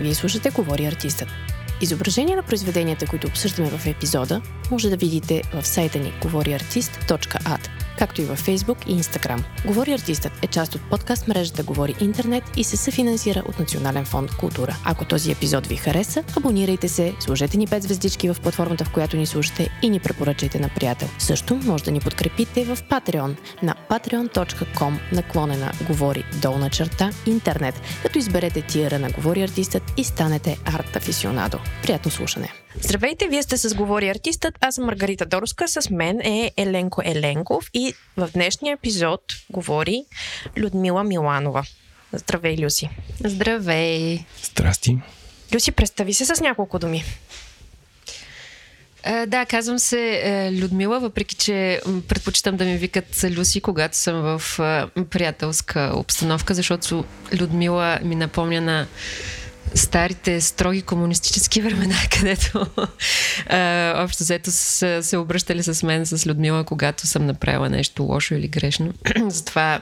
Вие слушате Говори артистът. Изображение на произведенията, които обсъждаме в епизода, може да видите в сайта ни говориартист.at както и във Facebook и Instagram. Говори артистът е част от подкаст мрежата Говори Интернет и се съфинансира от Национален фонд Култура. Ако този епизод ви хареса, абонирайте се, сложете ни 5 звездички в платформата, в която ни слушате и ни препоръчайте на приятел. Също може да ни подкрепите в Patreon на patreon.com наклонена Говори долна черта интернет, като изберете тиера на Говори артистът и станете арт афисионадо. Приятно слушане! Здравейте, вие сте с Говори артистът. Аз съм Маргарита Дорска. С мен е Еленко Еленков и в днешния епизод говори Людмила Миланова. Здравей, Люси. Здравей. Здрасти. Люси, представи се с няколко думи. А, да, казвам се е, Людмила, въпреки че предпочитам да ми викат Люси, когато съм в е, приятелска обстановка, защото Людмила ми напомня на старите строги комунистически времена, където а, общо взето са се обръщали с мен, с Людмила, когато съм направила нещо лошо или грешно. Затова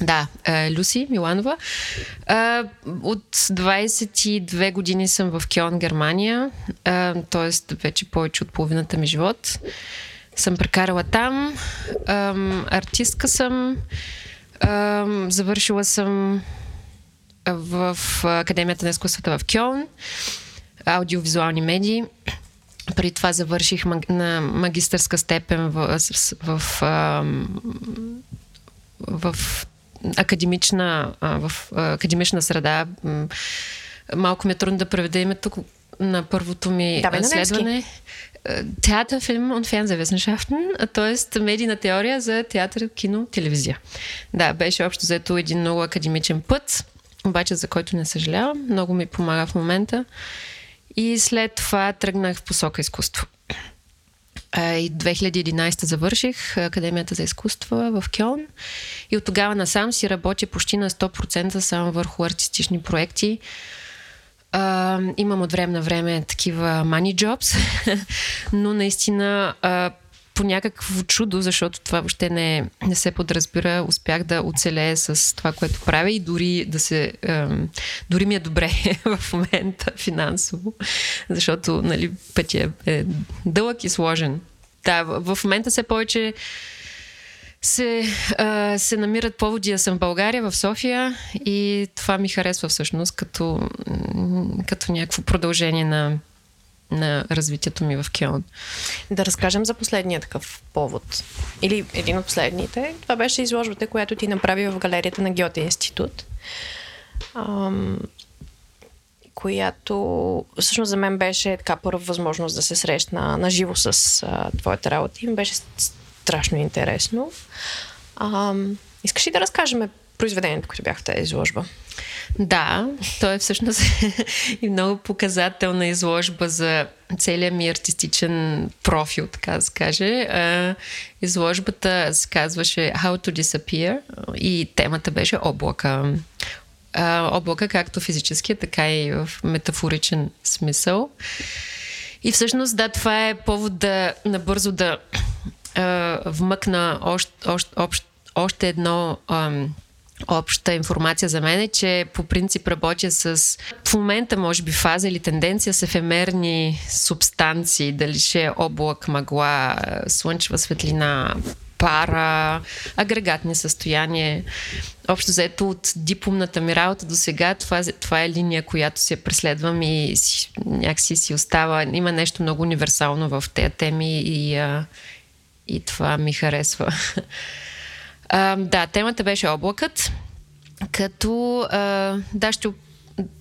да, Люси Миланова. От 22 години съм в Кьон, Германия, т.е. вече повече от половината ми живот. Съм прекарала там. Артистка съм. Завършила съм в Академията на изкуствата в Кьолн, аудиовизуални медии. При това завърших маг... на магистърска степен в, в, в, в академична, в академична среда. Малко ми е трудно да преведа името на първото ми Давай следване. Театър, филм und Fernsehwissenschaften, т.е. медийна теория за театър, кино, телевизия. Да, беше общо взето един много академичен път обаче за който не съжалявам. Много ми помага в момента. И след това тръгнах в посока изкуство. И 2011 завърших Академията за изкуства в Кьон и от тогава насам си работя почти на 100% само върху артистични проекти. Uh, имам от време на време такива money jobs, но наистина uh, по някакво чудо, защото това въобще не, не се подразбира, успях да оцелея с това, което правя и дори да се... Ем, дори ми е добре в момента финансово, защото нали, пътя е дълъг и сложен. Да, в, момента все повече се, а, се намират поводи да съм в България, в София и това ми харесва всъщност като, като някакво продължение на, на развитието ми в Кьон. Да разкажем за последния такъв повод. Или един от последните. Това беше изложбата, която ти направи в галерията на Гьоте институт. Ам, която всъщност за мен беше така първа възможност да се срещна на живо с а, твоята работа и ми беше страшно интересно. Ам, искаш ли да разкажем произведението, което бях в тази изложба? Да, то е всъщност и много показателна изложба за целият ми артистичен профил, така да се каже. Изложбата се казваше How to Disappear и темата беше облака. Облака както физически, така и в метафоричен смисъл. И всъщност, да, това е повод да набързо да вмъкна още, още, още едно обща информация за мен е, че по принцип работя с в момента, може би, фаза или тенденция с ефемерни субстанции, дали ще е облак, мъгла, слънчева светлина, пара, агрегатни състояния. Общо заето от дипломната ми работа до сега, това, това е линия, която я преследвам и си, някакси си остава. Има нещо много универсално в тези теми и, и това ми харесва. А, да, темата беше облакът, като а, да, ще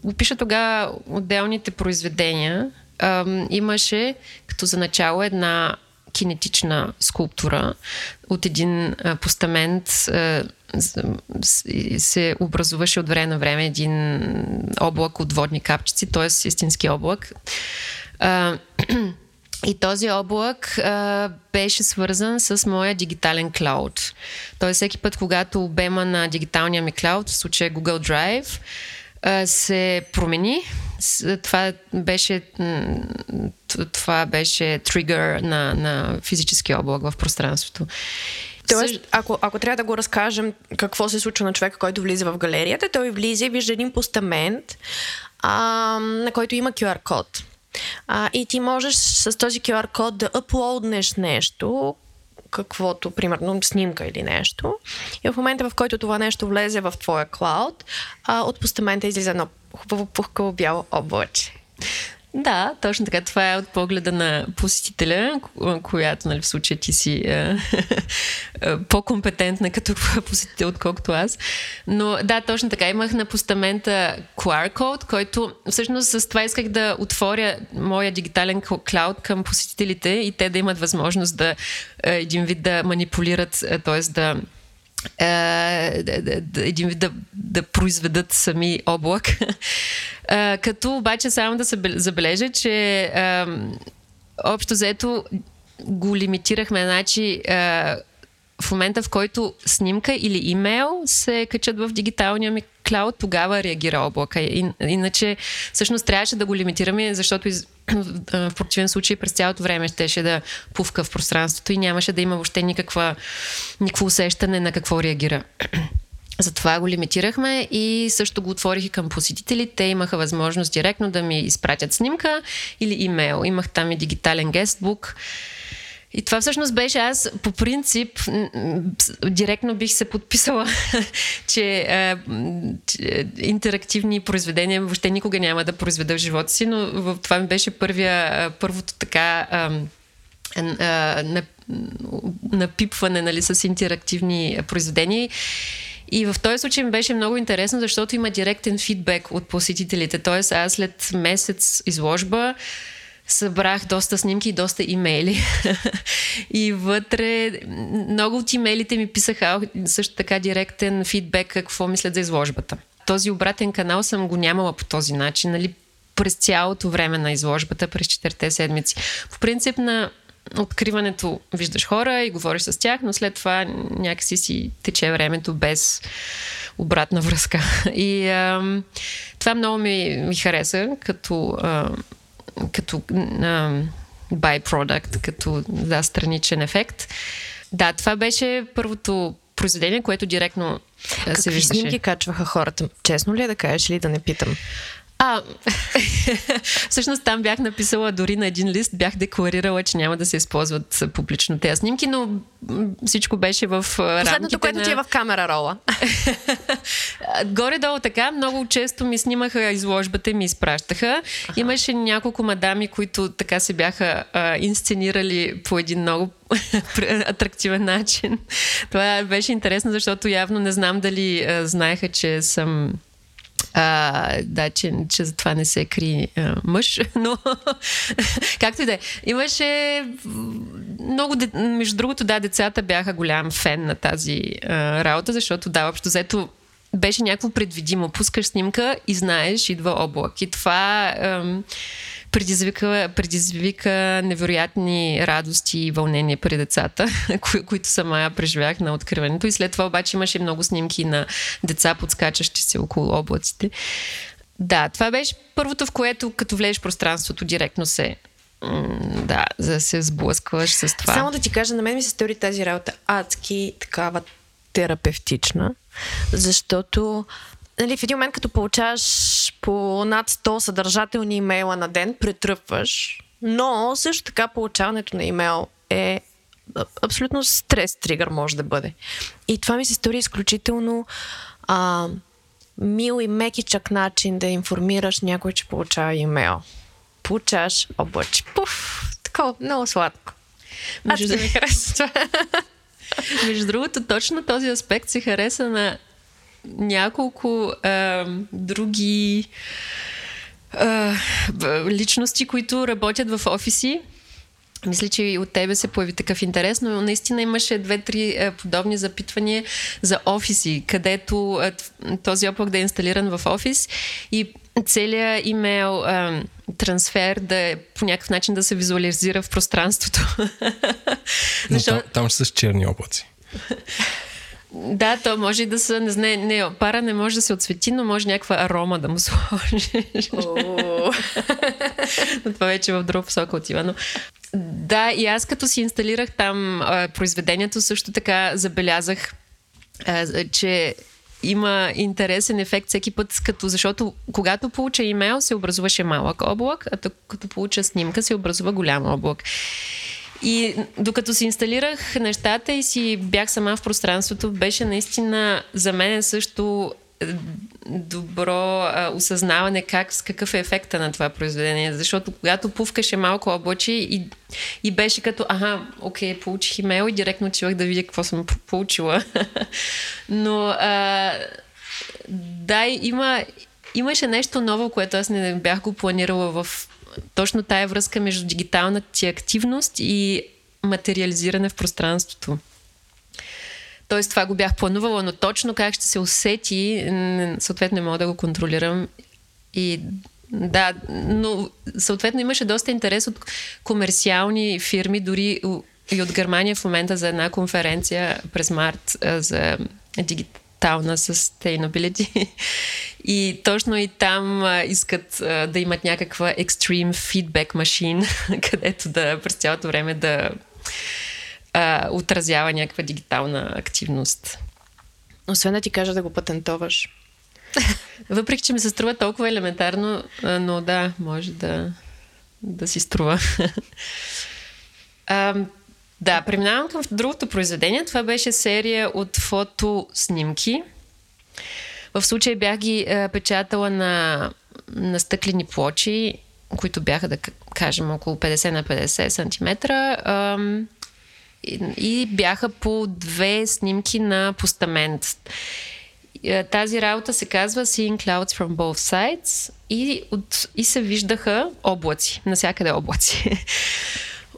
опиша тогава отделните произведения. А, имаше като за начало една кинетична скулптура от един а, постамент а, се образуваше от време на време един облак от водни капчици, т.е. истински облак. А, и този облак а, беше свързан с моя дигитален клауд. Тоест, всеки път, когато обема на дигиталния ми клауд, в случая Google Drive, а, се промени, това беше, това беше тригър на, на физически облак в пространството. Тоест, ако, ако трябва да го разкажем какво се случва на човека, който влиза в галерията, той влиза и вижда един постамент, а, на който има QR код. А, и ти можеш с този QR код да аплоднеш нещо, каквото, примерно, снимка или нещо. И в момента, в който това нещо влезе в твоя клауд, а, от постамента излиза едно хубаво пухкаво бяло облаче. Да, точно така. Това е от погледа на посетителя, която нали, в случая ти си е, е, по-компетентна като посетител, отколкото аз. Но да, точно така. Имах на постамента QR код, който всъщност с това исках да отворя моя дигитален клауд към посетителите и те да имат възможност да е, един вид да манипулират, т.е. да един вид да, да произведат сами облак. Като обаче само да се забележа, че общо взето го лимитирахме. Значи, в момента, в който снимка или имейл се качат в дигиталния ми клауд, тогава реагира облака. Иначе, всъщност, трябваше да го лимитираме, защото из... в противен случай през цялото време щеше да пувка в пространството и нямаше да има въобще никаква, никакво усещане на какво реагира. Затова го лимитирахме и също го отворих и към посетители. Те имаха възможност директно да ми изпратят снимка или имейл. Имах там и дигитален гестбук. И това всъщност беше аз, по принцип, директно бих се подписала, че, е, че интерактивни произведения въобще никога няма да произведа в живота си, но това ми беше първия, първото така напипване нали, с интерактивни произведения. И в този случай ми беше много интересно, защото има директен фидбек от посетителите. Тоест, аз след месец изложба събрах доста снимки и доста имейли. и вътре много от имейлите ми писаха също така директен фидбек какво мислят за изложбата. Този обратен канал съм го нямала по този начин, нали, през цялото време на изложбата, през четирите седмици. В принцип на откриването виждаш хора и говориш с тях, но след това някакси си тече времето без обратна връзка. И а, това много ми, ми хареса като а, като uh, byproduct, като да, страничен ефект. Да, това беше първото произведение, което директно Какви се виждаше. снимки качваха хората? Честно ли е да кажеш или да не питам? А, всъщност там бях написала дори на един лист, бях декларирала, че няма да се използват публично тези снимки, но всичко беше в Последното, което на... ти е в камера рола. Горе-долу така, много често ми снимаха изложбата и ми изпращаха. Аха. Имаше няколко мадами, които така се бяха а, инсценирали по един много атрактивен начин. Това беше интересно, защото явно не знам дали а, знаеха, че съм а, да, че, че за това не се кри а, мъж, но както и да е. Имаше много, между другото, да, децата бяха голям фен на тази а, работа, защото да, общо взето беше някакво предвидимо. Пускаш снимка и знаеш, идва облак. И това ам, предизвика, предизвика невероятни радости и вълнения при децата, кои, които сама преживях на откриването. И след това обаче имаше много снимки на деца, подскачащи се около облаците. Да, това беше първото, в което като влезеш в пространството, директно се да, за да се сблъскваш с това. Само да ти кажа, на мен ми се стори тази работа адски такава терапевтична, защото нали, в един момент, като получаваш по над 100 съдържателни имейла на ден, претръпваш, но също така получаването на имейл е абсолютно стрес тригър може да бъде. И това ми се стори изключително а, мил и мекичък начин да информираш някой, че получава имейл. Получаваш облаче. Пуф, такова, много сладко. Аз ми харесва това. Между другото, точно този аспект се хареса на няколко а, други а, личности, които работят в офиси. Мисля, че и от тебе се появи такъв интерес, но наистина имаше две-три подобни запитвания за офиси, където този облак да е инсталиран в офис и целият имейл а, трансфер да е по някакъв начин да се визуализира в пространството. Но Защо... там, там са с черни облаци. Да, то може и да са, не знае, не, пара не може да се отсвети, но може някаква арома да му сложиш. но това вече в друга посока отива. Но... Да, и аз като си инсталирах там а, произведението, също така забелязах, а, че има интересен ефект всеки път, като, защото когато получа имейл се образуваше малък облак, а като получа снимка се образува голям облак. И докато си инсталирах нещата и си бях сама в пространството, беше наистина за мен също е, добро а, осъзнаване как, с какъв е ефекта на това произведение. Защото когато пувкаше малко облаче и, и беше като, ага, окей, получих имейл и директно отивах да видя какво съм получила. Но а, да, има, имаше нещо ново, което аз не бях го планирала в точно тая връзка между дигиталната ти активност и материализиране в пространството. Тоест това го бях планувала, но точно как ще се усети, съответно не мога да го контролирам. И да, но съответно имаше доста интерес от комерциални фирми, дори и от Германия в момента за една конференция през март за дигитална sustainability. И точно и там а, искат а, да имат някаква extreme feedback машин, където да през цялото време да а, отразява някаква дигитална активност. Освен да ти кажа да го патентоваш. Въпреки, че ми се струва толкова елементарно, но да, може да, да си струва. да, преминавам към другото произведение. Това беше серия от фотоснимки. В случай бях ги а, печатала на, на стъклени плочи, които бяха, да кажем, около 50 на 50 см. А, и, бяха по две снимки на постамент. Е, тази работа се казва Seeing Clouds from Both Sides и, от, и се виждаха облаци, насякъде облаци.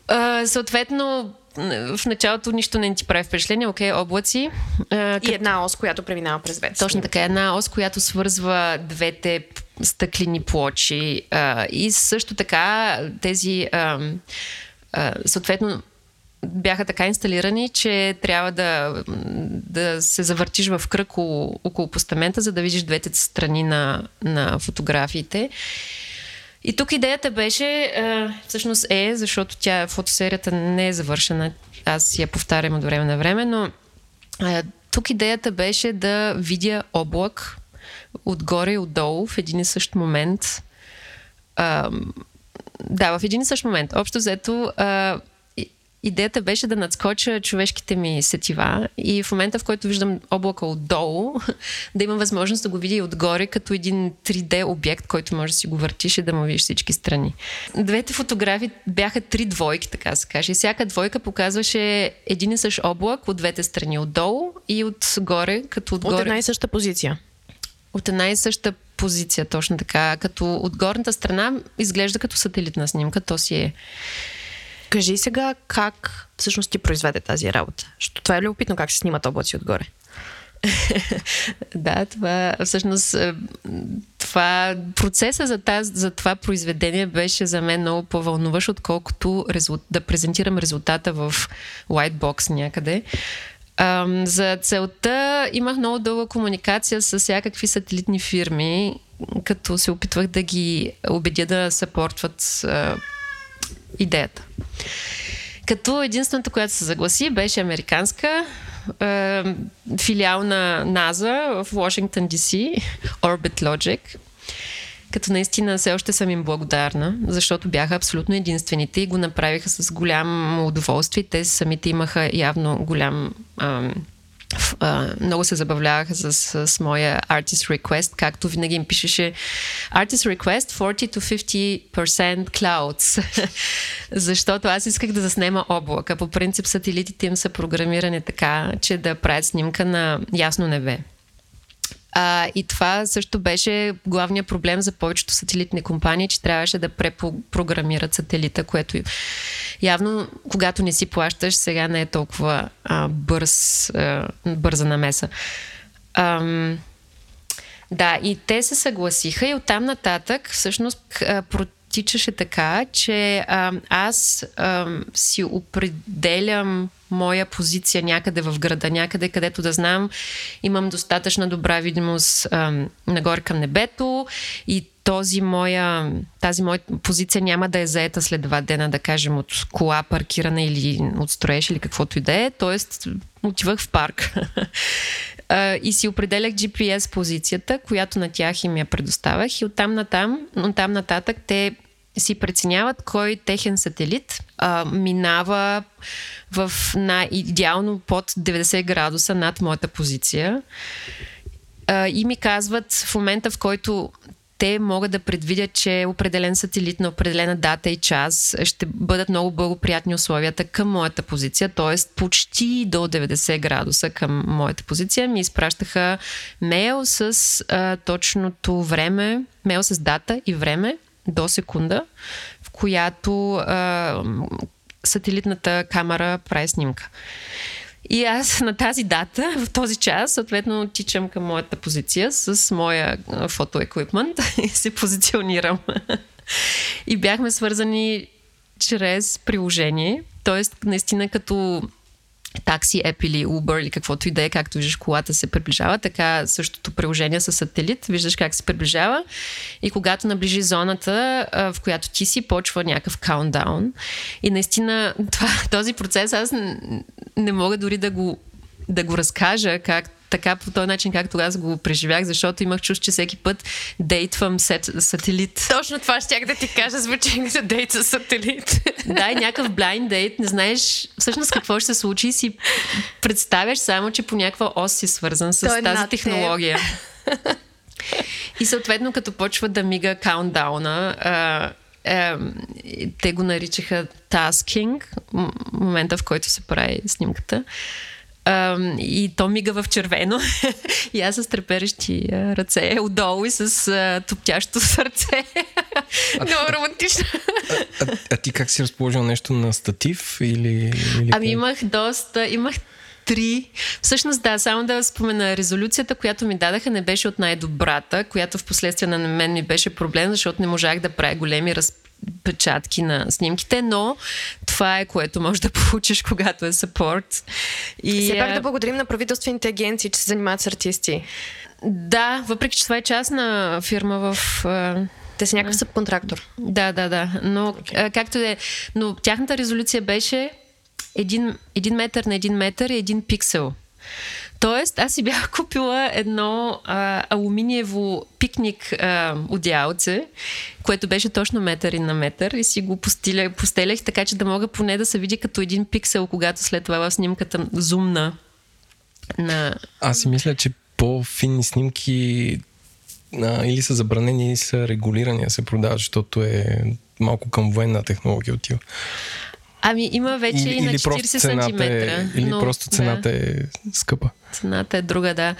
Uh, съответно, в началото нищо не ти прави впечатление, окей, облаци. Uh, и една ос, която преминава през двете. Точно така, една ос, която свързва двете стъклени плочи. Uh, и също така тези, uh, uh, съответно, бяха така инсталирани, че трябва да, да се завъртиш в кръг около, около постамента, за да видиш двете страни на, на фотографиите. И тук идеята беше, всъщност е, защото тя фотосерията не е завършена, аз я повтарям от време на време, но тук идеята беше да видя облак отгоре и отдолу в един и същ момент. да, в един и същ момент. Общо взето, идеята беше да надскоча човешките ми сетива и в момента, в който виждам облака отдолу, да имам възможност да го видя и отгоре като един 3D обект, който може да си го въртиш и да му видиш всички страни. Двете фотографии бяха три двойки, така се каже. И всяка двойка показваше един и същ облак от двете страни, отдолу и отгоре, като отгоре. От една и съща позиция. От една и съща позиция, точно така. Като от горната страна изглежда като сателитна снимка, то си е Кажи сега как всъщност ти произведе тази работа. Защото това е любопитно как се снимат облаци отгоре. да, това всъщност е, това, процеса за, таз, за това произведение беше за мен много по-вълнуващ, отколкото резул, да презентирам резултата в Whitebox някъде. Um, за целта имах много дълга комуникация с всякакви сателитни фирми, като се опитвах да ги убедя да съпортват идеята. Като единствената, която се загласи, беше американска е, филиал на НАЗА в Вашингтон, DC, Orbit Logic. Като наистина все още съм им благодарна, защото бяха абсолютно единствените и го направиха с голямо удоволствие. Те самите имаха явно голям Uh, много се забавляваха с, с, с моя Artist Request, както винаги им пишеше Artist Request 40 to 50% clouds, защото аз исках да заснема облака. По принцип сателитите им са програмирани така, че да правят снимка на ясно небе. А, и това също беше главният проблем за повечето сателитни компании, че трябваше да препрограмират сателита, което явно, когато не си плащаш, сега не е толкова а, бърз, а, бърза намеса. Ам, да, и те се съгласиха и оттам нататък всъщност протичаше така, че а, аз а, си определям моя позиция някъде в града, някъде където да знам, имам достатъчна добра видимост а, нагоре към небето и този моя, тази моя позиция няма да е заета след два дена, да кажем, от кола паркирана или от строеж или каквото и да е. Тоест, отивах в парк. и си определях GPS позицията, която на тях им я предоставях и оттам натам, оттам нататък те си преценяват кой техен сателит а, минава в на идеално под 90 градуса над моята позиция а, и ми казват в момента, в който те могат да предвидят, че определен сателит на определена дата и час ще бъдат много благоприятни условията към моята позиция, т.е. почти до 90 градуса към моята позиция. Ми изпращаха мейл с а, точното време, мейл с дата и време до секунда, в която а, сателитната камера прави снимка. И аз на тази дата, в този час, съответно тичам към моята позиция с моя фотоеквипмент и се позиционирам. и бяхме свързани чрез приложение, т.е. наистина като такси, еп или Uber или каквото и да е, както виждаш колата се приближава, така същото приложение с сателит, виждаш как се приближава. И когато наближи зоната, в която ти си, почва някакъв каундаун и наистина това, този процес аз не мога дори да го, да го разкажа как така по този начин, както аз го преживях, защото имах чувство, че всеки път дейтвам сет, сателит. Точно това ще да ти кажа, звучи за дейт с сателит. Да, и някакъв блайн дейт, не знаеш всъщност какво ще се случи и си представяш само, че по някаква ос си свързан с Той тази технология. И съответно, като почва да мига каунтдауна, е, те го наричаха tasking, момента в който се прави снимката. А, и то мига в червено. и аз с треперещи ръце отдолу и с а, топтящо сърце. Много романтично. а, а, а ти как си разположил нещо на статив или... или ами имах доста, имах три. Всъщност да, само да спомена резолюцията, която ми дадаха не беше от най-добрата, която в последствие на мен ми беше проблем, защото не можах да правя големи разпределения печатки на снимките, но това е което можеш да получиш, когато е саппорт. И, Все пак да благодарим на правителствените агенции, че се занимават с артисти. Да, въпреки че това е частна фирма в... Те са някакъв субконтрактор. Да, да, да. Но okay. както е. Но тяхната резолюция беше един, един метър на един метър и един пиксел. Тоест, аз си бях купила едно а, алуминиево пикник а, одеялце, което беше точно метър и на метър и си го постеля, постелях така, че да мога поне да се види като един пиксел, когато след това в снимката зумна на... Аз си мисля, че по-финни снимки а, или са забранени, или са регулирани да се продават, защото е малко към военна технология отива. Ами има вече или, и на 40 см. Е, или но, просто цената да. е скъпа. Цената е друга, да.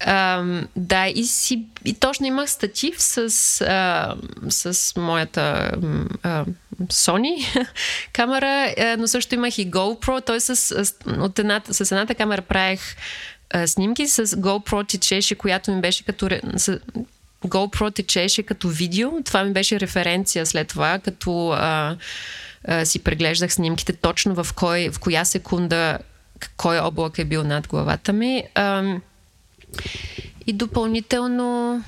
А, да, и, си, и точно имах статив с, а, с моята а, Sony камера, а, но също имах и GoPro, т.е. С, от едната, с едната камера правих а, снимки, с GoPro течеше, която ми беше като... С, GoPro течеше като видео, това ми беше референция след това, като а, си преглеждах снимките точно в, кой, в коя секунда кой облак е бил над главата ми. А, и допълнително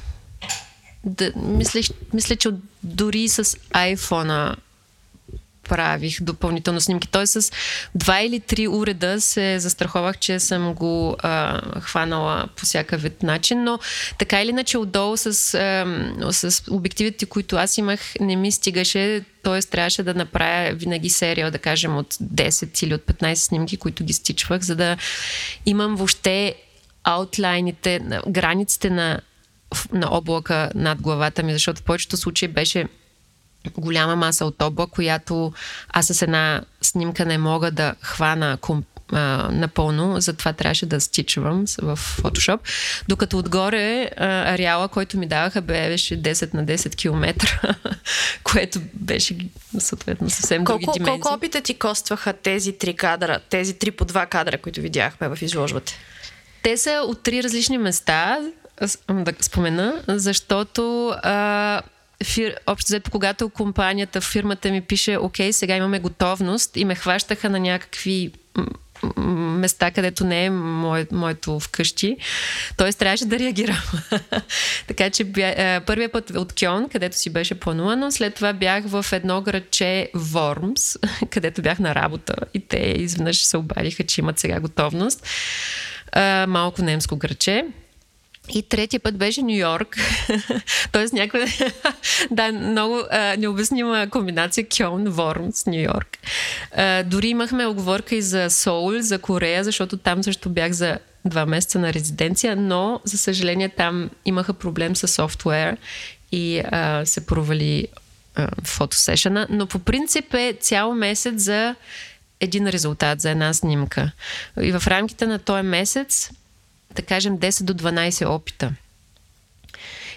да, мисля, мисля, че дори с iPhone правих допълнително снимки. Той с два или три уреда се застраховах, че съм го а, хванала по всякакъв начин, но така или иначе отдолу с, а, с обективите, които аз имах, не ми стигаше, т.е. трябваше да направя винаги серия, да кажем, от 10 или от 15 снимки, които ги стичвах, за да имам въобще аутлайните, границите на, на облака над главата ми, защото в повечето случаи беше голяма маса от облак, която аз с една снимка не мога да хвана комп, а, напълно, затова трябваше да стичвам в Photoshop. Докато отгоре а, ареала, който ми даваха, беше 10 на 10 км, което беше съответно съвсем колко, други димензии. Колко опита ти костваха тези три кадра, тези три по два кадра, които видяхме в изложбата? Те са от три различни места, да спомена, защото а, фир... общо взето, когато компанията, фирмата ми пише, окей, сега имаме готовност и ме хващаха на някакви места, където не е мое, моето вкъщи. Т.е. трябваше да реагирам. така че бя, първият път от Кьон, където си беше планувано, след това бях в едно градче Вормс, където бях на работа и те изведнъж се обадиха, че имат сега готовност. а, малко немско граче. И третия път беше Нью Йорк. Тоест някаква... да, много а, необяснима комбинация Кьон, Вормс, Нью Йорк. Дори имахме оговорка и за Соул, за Корея, защото там също бях за два месеца на резиденция, но за съжаление там имаха проблем с софтуер и а, се провали фотосешена. Но по принцип е цял месец за един резултат, за една снимка. И в рамките на този месец да кажем, 10 до 12 опита.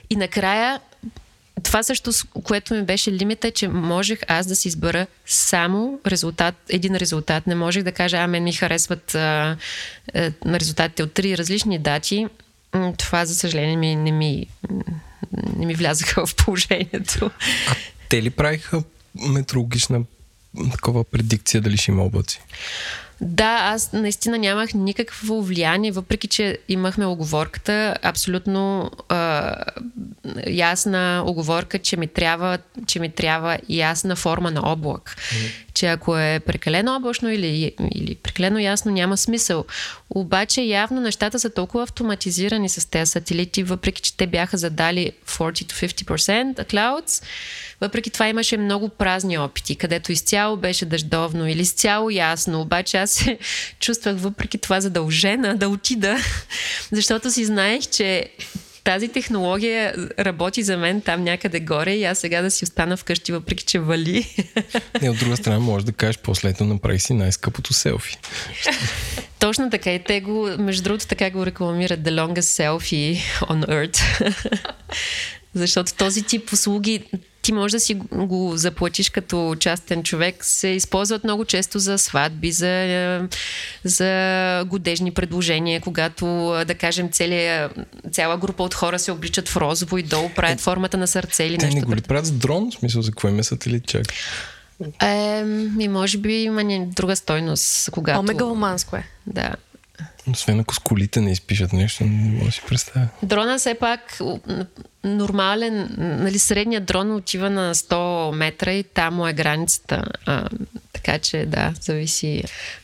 И накрая, това също, което ми беше лимита, е, че можех аз да си избера само резултат, един резултат. Не можех да кажа, а мен ми харесват а, а, резултатите от три различни дати. Това, за съжаление, ми, не, ми, не ми влязаха в положението. А те ли правиха метрологична такова предикция дали ще има облаци? Да, аз наистина нямах никакво влияние, въпреки че имахме оговорката, абсолютно а, ясна оговорка, че ми трябва, че ми трябва ясна форма на облак. Mm-hmm. Че ако е прекалено облачно или, или прекалено ясно, няма смисъл. Обаче явно нещата са толкова автоматизирани с тези сателити, въпреки че те бяха задали 40-50% clouds, въпреки това имаше много празни опити, където изцяло беше дъждовно или изцяло ясно. Обаче аз се чувствах въпреки това задължена да отида, защото си знаех, че тази технология работи за мен там някъде горе и аз сега да си остана вкъщи, въпреки че вали. Не, от друга страна можеш да кажеш последно направи си най-скъпото селфи. Точно така и те го, между другото така го рекламират The longest selfie on earth. Защото този тип услуги ти можеш да си го заплатиш като частен човек, се използват много често за сватби, за, за годежни предложения, когато, да кажем, целия, цяла група от хора се обличат в розово и долу правят е, формата на сърце или нещо. Те не го ли правят с дрон? В смисъл, за какво има сателит чак? Е, и може би има друга стойност, когато... Омегаломанско е. Да. Освен ако с колите не изпишат нещо, не мога да си представя. Дрона все пак нормален, нали, средният дрон отива на 100 метра и там му е границата. А, така че да, зависи.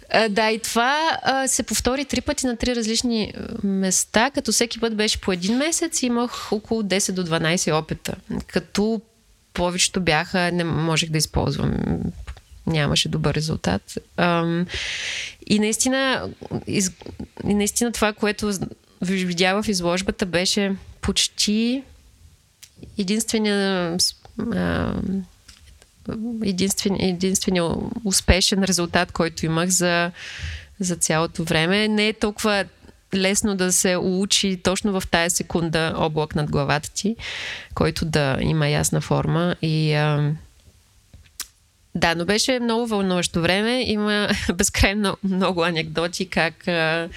А, да, и това а, се повтори три пъти на три различни места, като всеки път беше по един месец и имах около 10 до 12 опита. Като повечето бяха, не можех да използвам нямаше добър резултат. Ам, и наистина, из, и наистина това, което видя в изложбата, беше почти единствения единствен, единствения успешен резултат, който имах за, за цялото време. Не е толкова лесно да се улучи точно в тая секунда облак над главата ти, който да има ясна форма и а, да, но беше много вълнуващо време. Има безкрайно много анекдоти как а,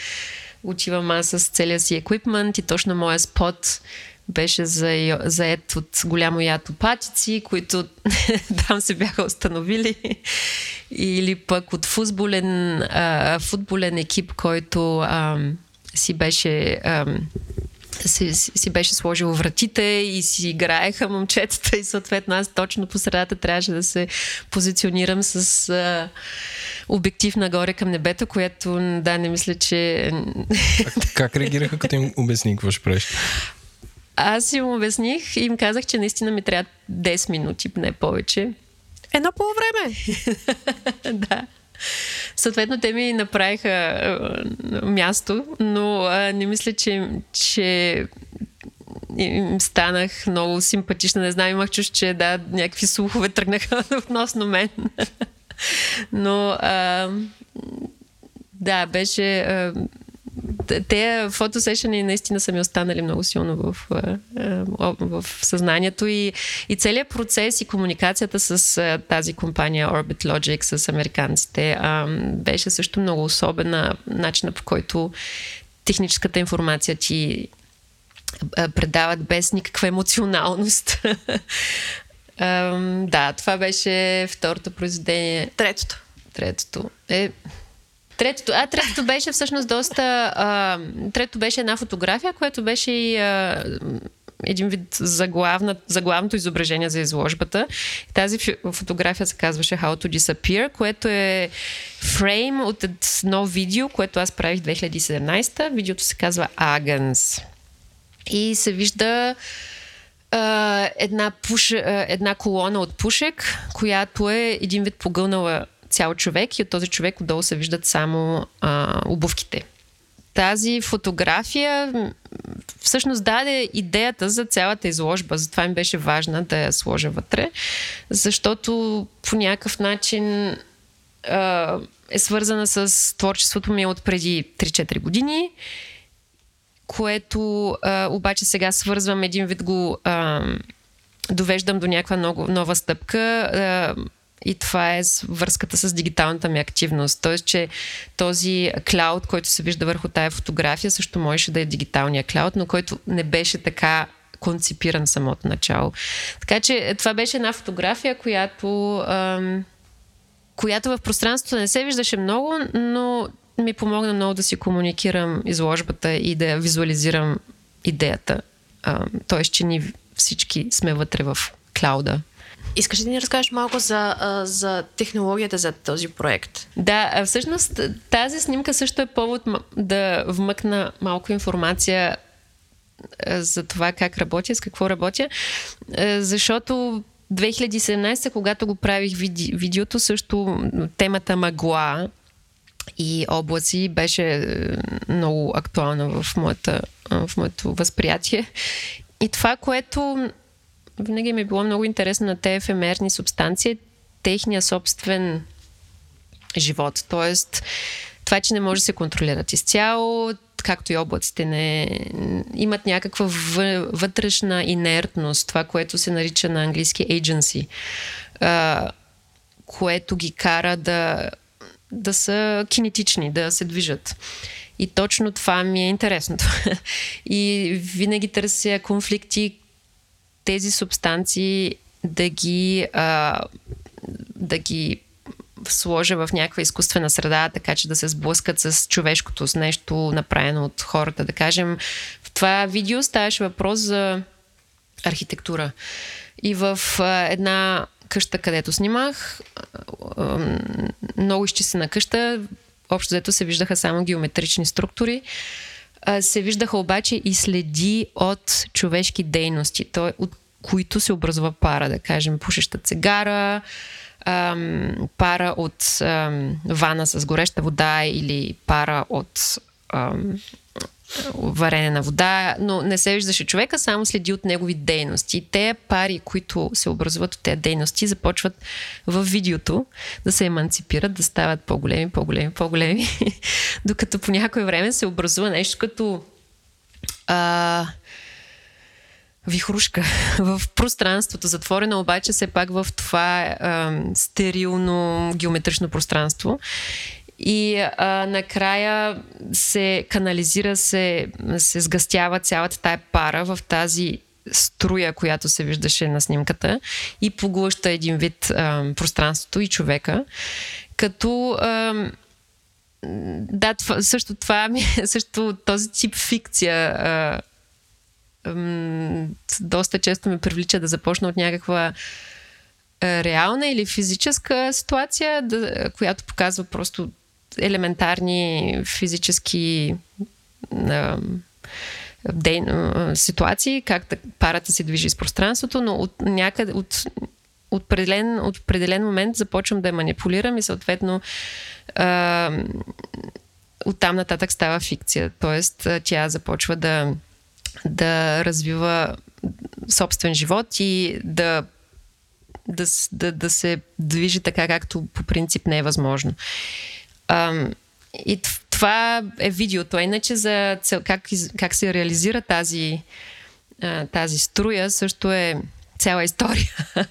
отивам аз с целия си еквипмент и точно моя спот беше за, заед от голямо ято патици, които там се бяха установили. Или пък от футболен, а, футболен екип, който а, си беше... А, си, си, си беше сложил вратите и си играеха момчетата и съответно аз точно по средата трябваше да се позиционирам с а, обектив нагоре към небето, което да, не мисля, че... Как, как реагираха, като им обясни какво ще правиш? Аз им обясних и им казах, че наистина ми трябва 10 минути, не повече. Едно по време. да. Съответно, те ми направиха а, място, но не мисля, че, че им станах много симпатична. Не знам, имах чуш, че да, някакви слухове тръгнаха относно мен. но а, да, беше... А, те фотосешени наистина са ми останали много силно в, в, в съзнанието и, и целият процес и комуникацията с тази компания Orbit Logic, с американците, беше също много особена начина по който техническата информация ти предават без никаква емоционалност. да, това беше второто произведение. Третото. Третото. Е, Третото, а, третото беше всъщност доста... А, третото беше една фотография, която беше и а, един вид заглавна, заглавното изображение за изложбата. Тази фотография се казваше How to Disappear, което е фрейм от едно видео, което аз правих 2017. Видеото се казва Agans. И се вижда а, една, пуш, а, една колона от пушек, която е един вид погълнала цял човек и от този човек отдолу се виждат само а, обувките. Тази фотография всъщност даде идеята за цялата изложба, затова ми беше важна да я сложа вътре, защото по някакъв начин а, е свързана с творчеството ми от преди 3-4 години което а, обаче сега свързвам един вид го а, довеждам до някаква нова стъпка а, и това е връзката с дигиталната ми активност. Тоест, че този клауд, който се вижда върху тая фотография, също можеше да е дигиталния клауд, но който не беше така конципиран самото начало. Така че това беше една фотография, която, ам, която в пространството не се виждаше много, но ми помогна много да си комуникирам изложбата и да визуализирам идеята. Тоест, че ни всички сме вътре в клауда. Искаш ли да ни разкажеш малко за, за технологията за този проект? Да, всъщност тази снимка също е повод да вмъкна малко информация за това как работя, с какво работя, защото 2017, когато го правих види, видеото, също темата мъгла и облаци беше много актуална в, моята, в моето възприятие. И това, което винаги ми е било много интересно на тези ефемерни субстанции, техния собствен живот. Тоест, това, че не може да се контролират изцяло, както и облаците не имат някаква вътрешна инертност, това, което се нарича на английски agency, което ги кара да да са кинетични, да се движат. И точно това ми е интересното. И винаги търся конфликти, тези субстанции да ги, а, да ги сложа в някаква изкуствена среда, така че да се сблъскат с човешкото, с нещо направено от хората. Да кажем, в това видео ставаше въпрос за архитектура. И в а, една къща, където снимах, много изчистена къща, общо взето се виждаха само геометрични структури. Се виждаха обаче и следи от човешки дейности, от които се образува пара, да кажем, пушеща цигара, пара от вана с гореща вода или пара от варене на вода, но не се виждаше човека, само следи от негови дейности. Те пари, които се образуват от тези дейности, започват в видеото да се еманципират, да стават по-големи, по-големи, по-големи, докато по някое време се образува нещо като а, вихрушка в пространството, затворено обаче все пак в това а, стерилно геометрично пространство. И а, накрая се канализира, се, се сгъстява цялата тая пара в тази струя, която се виждаше на снимката и поглъща един вид а, пространството и човека. Като а, да, това, също това ми е, също този тип фикция а, доста често ме привлича да започна от някаква реална или физическа ситуация, която показва просто елементарни физически а, дей, ситуации, как парата се движи с пространството, но от някъде, от, определен, от определен момент започвам да я манипулирам и съответно а, оттам нататък става фикция. Тоест тя започва да, да развива собствен живот и да да, да, да се движи така, както по принцип не е възможно. И това е видеото. Иначе за цел, как, как се реализира тази, тази струя също е цяла история.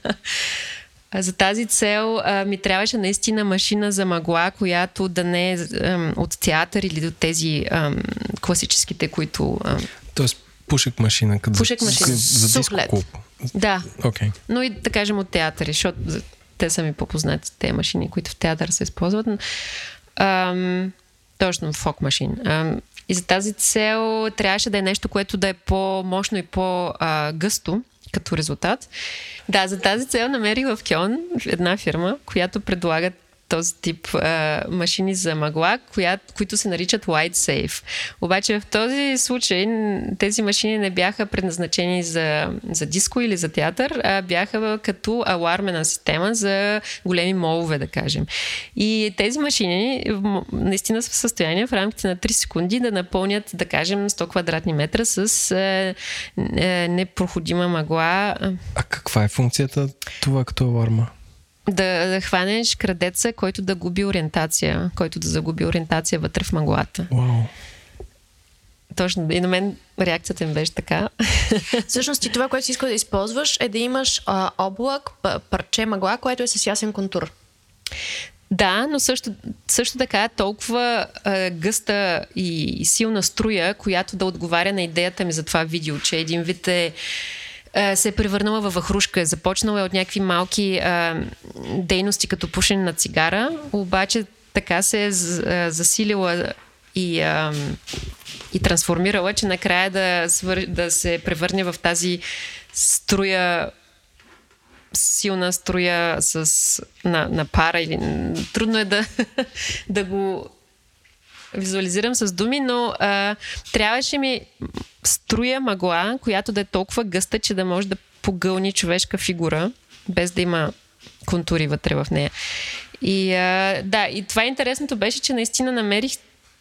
За тази цел а, ми трябваше наистина машина за мъгла, която да не е а, от театър или от тези а, класическите, които... А... Тоест пушек машина, като пушек машина. за, за диско клуб. Да. Okay. Но и да кажем от театъри, защото те са ми по-познати, те машини, които в театър се използват. Ам, точно, фок машин. Ам, и за тази цел трябваше да е нещо, което да е по-мощно и по-гъсто като резултат. Да, за тази цел намерих в Кьон една фирма, която предлага този тип а, машини за мъгла, коя, които се наричат White Safe. Обаче в този случай тези машини не бяха предназначени за, за диско или за театър, а бяха като алармена система за големи молове, да кажем. И тези машини наистина са в състояние в рамките на 3 секунди да напълнят, да кажем, 100 квадратни метра с е, непроходима мъгла. А каква е функцията това като аларма? Да, да хванеш крадеца, който да губи ориентация, който да загуби ориентация вътре в мъглата. Wow. Точно. И на мен реакцията ми беше така. Всъщност и това, което си искал да използваш е да имаш а, облак, парче мъгла, което е с ясен контур. Да, но също, също така толкова а, гъста и силна струя, която да отговаря на идеята ми за това видео, че един вид е е, се е превърнала във вахрушка. Започнала е от някакви малки а, дейности, като пушене на цигара, обаче така се е засилила и, а, и трансформирала, че накрая да, свър... да се превърне в тази струя силна струя с, на, на пара или трудно е да, да го визуализирам с думи, но а, трябваше ми струя мъгла, която да е толкова гъста, че да може да погълни човешка фигура, без да има контури вътре в нея. И а, да, и това интересното беше, че наистина намерих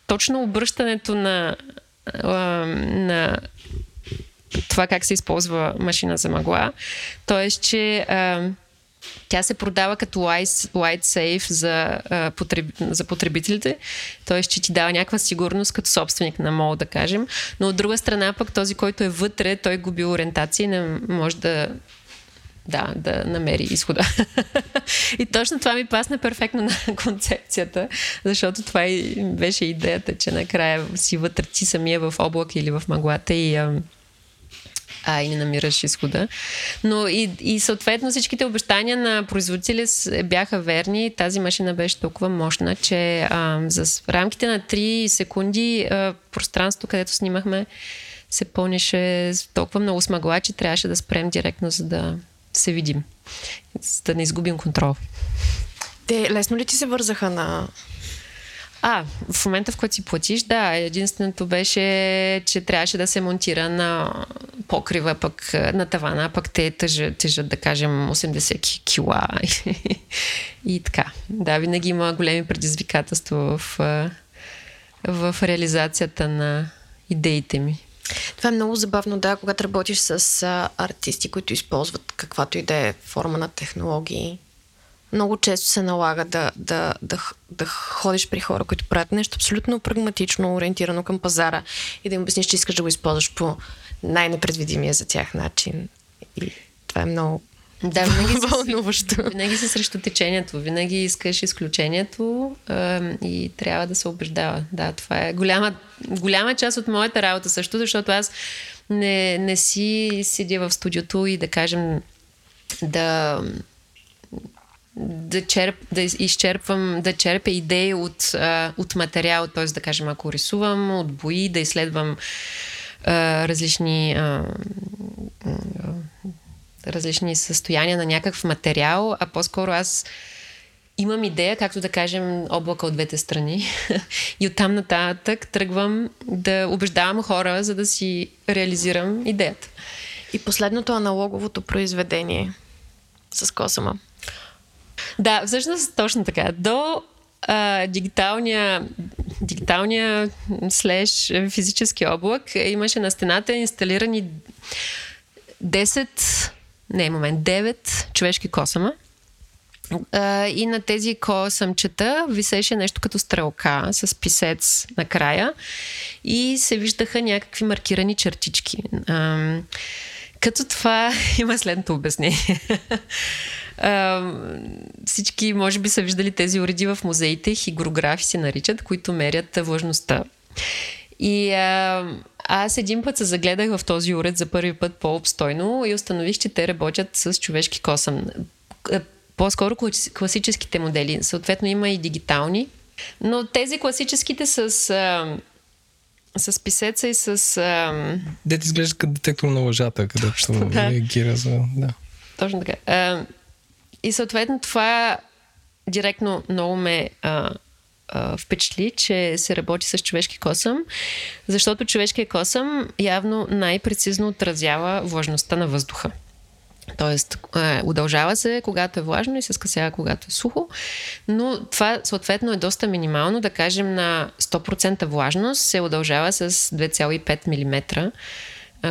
точно обръщането на, а, на това как се използва машина за мъгла. Тоест, че а, тя се продава като white safe за, а, потреб, за потребителите, т.е. че ти дава някаква сигурност като собственик на мол, да кажем. Но от друга страна пък този, който е вътре, той губи ориентация и не може да да, да намери изхода. и точно това ми пасна перфектно на концепцията, защото това и беше идеята, че накрая си вътре ти самия в облак или в мъглата и а, и не намираш изхода. Но и, и съответно всичките обещания на производители бяха верни. Тази машина беше толкова мощна, че а, за рамките на 3 секунди а, пространството, където снимахме, се пълнеше толкова много смъгла, че трябваше да спрем директно, за да се видим, за да не изгубим контрол. Те лесно ли ти се вързаха на а, в момента, в който си платиш, да, единственото беше, че трябваше да се монтира на покрива, пък на тавана, пък те тъжат, тежат, да кажем, 80 кила. и така. Да, винаги има големи предизвикателства в, в реализацията на идеите ми. Това е много забавно, да, когато работиш с артисти, които използват каквато и да е форма на технологии много често се налага да, да, да, да ходиш при хора, които правят нещо абсолютно прагматично, ориентирано към пазара и да им обясниш, че искаш да го използваш по най-непредвидимия за тях начин. И това е много да, винаги вълнуващо. Винаги си срещу течението, винаги искаш изключението а, и трябва да се убеждава. Да, това е голяма, голяма част от моята работа също, защото аз не, не си седя в студиото и да кажем да да, черп, да изчерпвам, да черпя идеи от, а, от материал, т.е. да кажем, ако рисувам от бои, да изследвам а, различни а, различни състояния на някакъв материал, а по-скоро аз имам идея, както да кажем, облака от двете страни. и оттам нататък тръгвам да убеждавам хора, за да си реализирам идеята. И последното аналоговото произведение с Косама. Да, всъщност точно така. До а, дигиталния, дигиталния слеж физически облак имаше на стената инсталирани 10, не момент, 9 човешки косама. Uh, и на тези косъмчета висеше нещо като стрелка с писец накрая и се виждаха някакви маркирани чертички. Uh, като това има следното обяснение. Всички, може би, са виждали тези уреди в музеите, хигрографи се наричат, които мерят влажността. И а, аз един път се загледах в този уред за първи път по-обстойно и установих, че те работят с човешки косъм. По-скоро класическите модели. Съответно има и дигитални. Но тези класическите с а, с писеца и с... А... Дете изглежда като детектор на лъжата, където да. реагира за... Да. Точно така. А, и съответно това директно много ме а, а, впечатли, че се работи с човешки косъм, защото човешкият косъм явно най-прецизно отразява влажността на въздуха. Тоест, удължава се, когато е влажно и се скъсява, когато е сухо. Но това съответно е доста минимално. Да кажем на 100% влажност се удължава с 2,5 мм,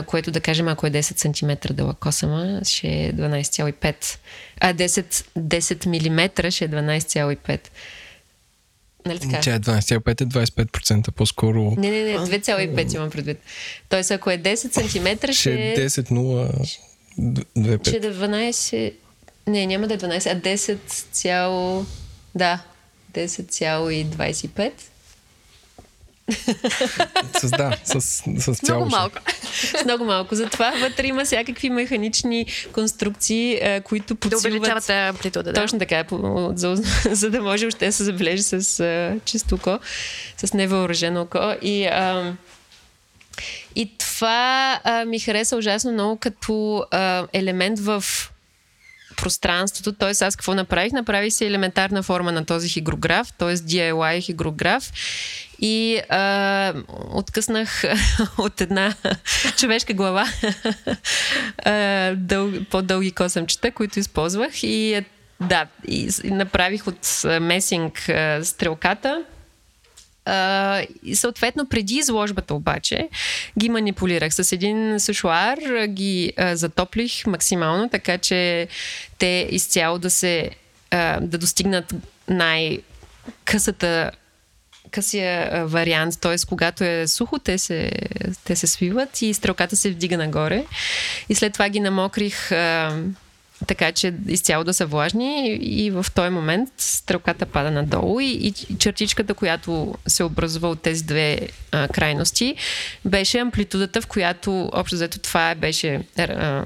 което да кажем, ако е 10 см дълъг косъма, ще е 12,5. А 10, 10 мм ще е 12,5. Нали така? Тя е 12,5 е 25% по-скоро. Не, не, не, 2,5 имам предвид. Тоест, ако е 10 см, ще е 10,0 2,5. Ще да 12... Не, няма да е 12, а 10 цяло... Да, 10,25. с, да, с, с цяло. Много малко. с много малко. Затова вътре има всякакви механични конструкции, които подсилват... Да увеличават амплитуда, да. Точно така, за, за да може още да се забележи с а, чисто око, с невъоръжено око. И... А, и това а, ми хареса ужасно много като а, елемент в пространството. Т.е. аз какво направих? Направих си елементарна форма на този хигрограф, т.е. DIY хигрограф и а, откъснах от една човешка глава а, дъл, по-дълги косъмчета, които използвах и да, и, направих от месинг стрелката И съответно, преди изложбата обаче, ги манипулирах с един сушуар, ги uh, затоплих максимално, така че те изцяло да се uh, да достигнат най-късата късия вариант, т.е. когато е сухо, те се, те се свиват и стрелката се вдига нагоре. И след това ги намокрих така че изцяло да са влажни и в този момент стрелката пада надолу и, и чертичката, която се образува от тези две а, крайности, беше амплитудата, в която общо взето това беше а,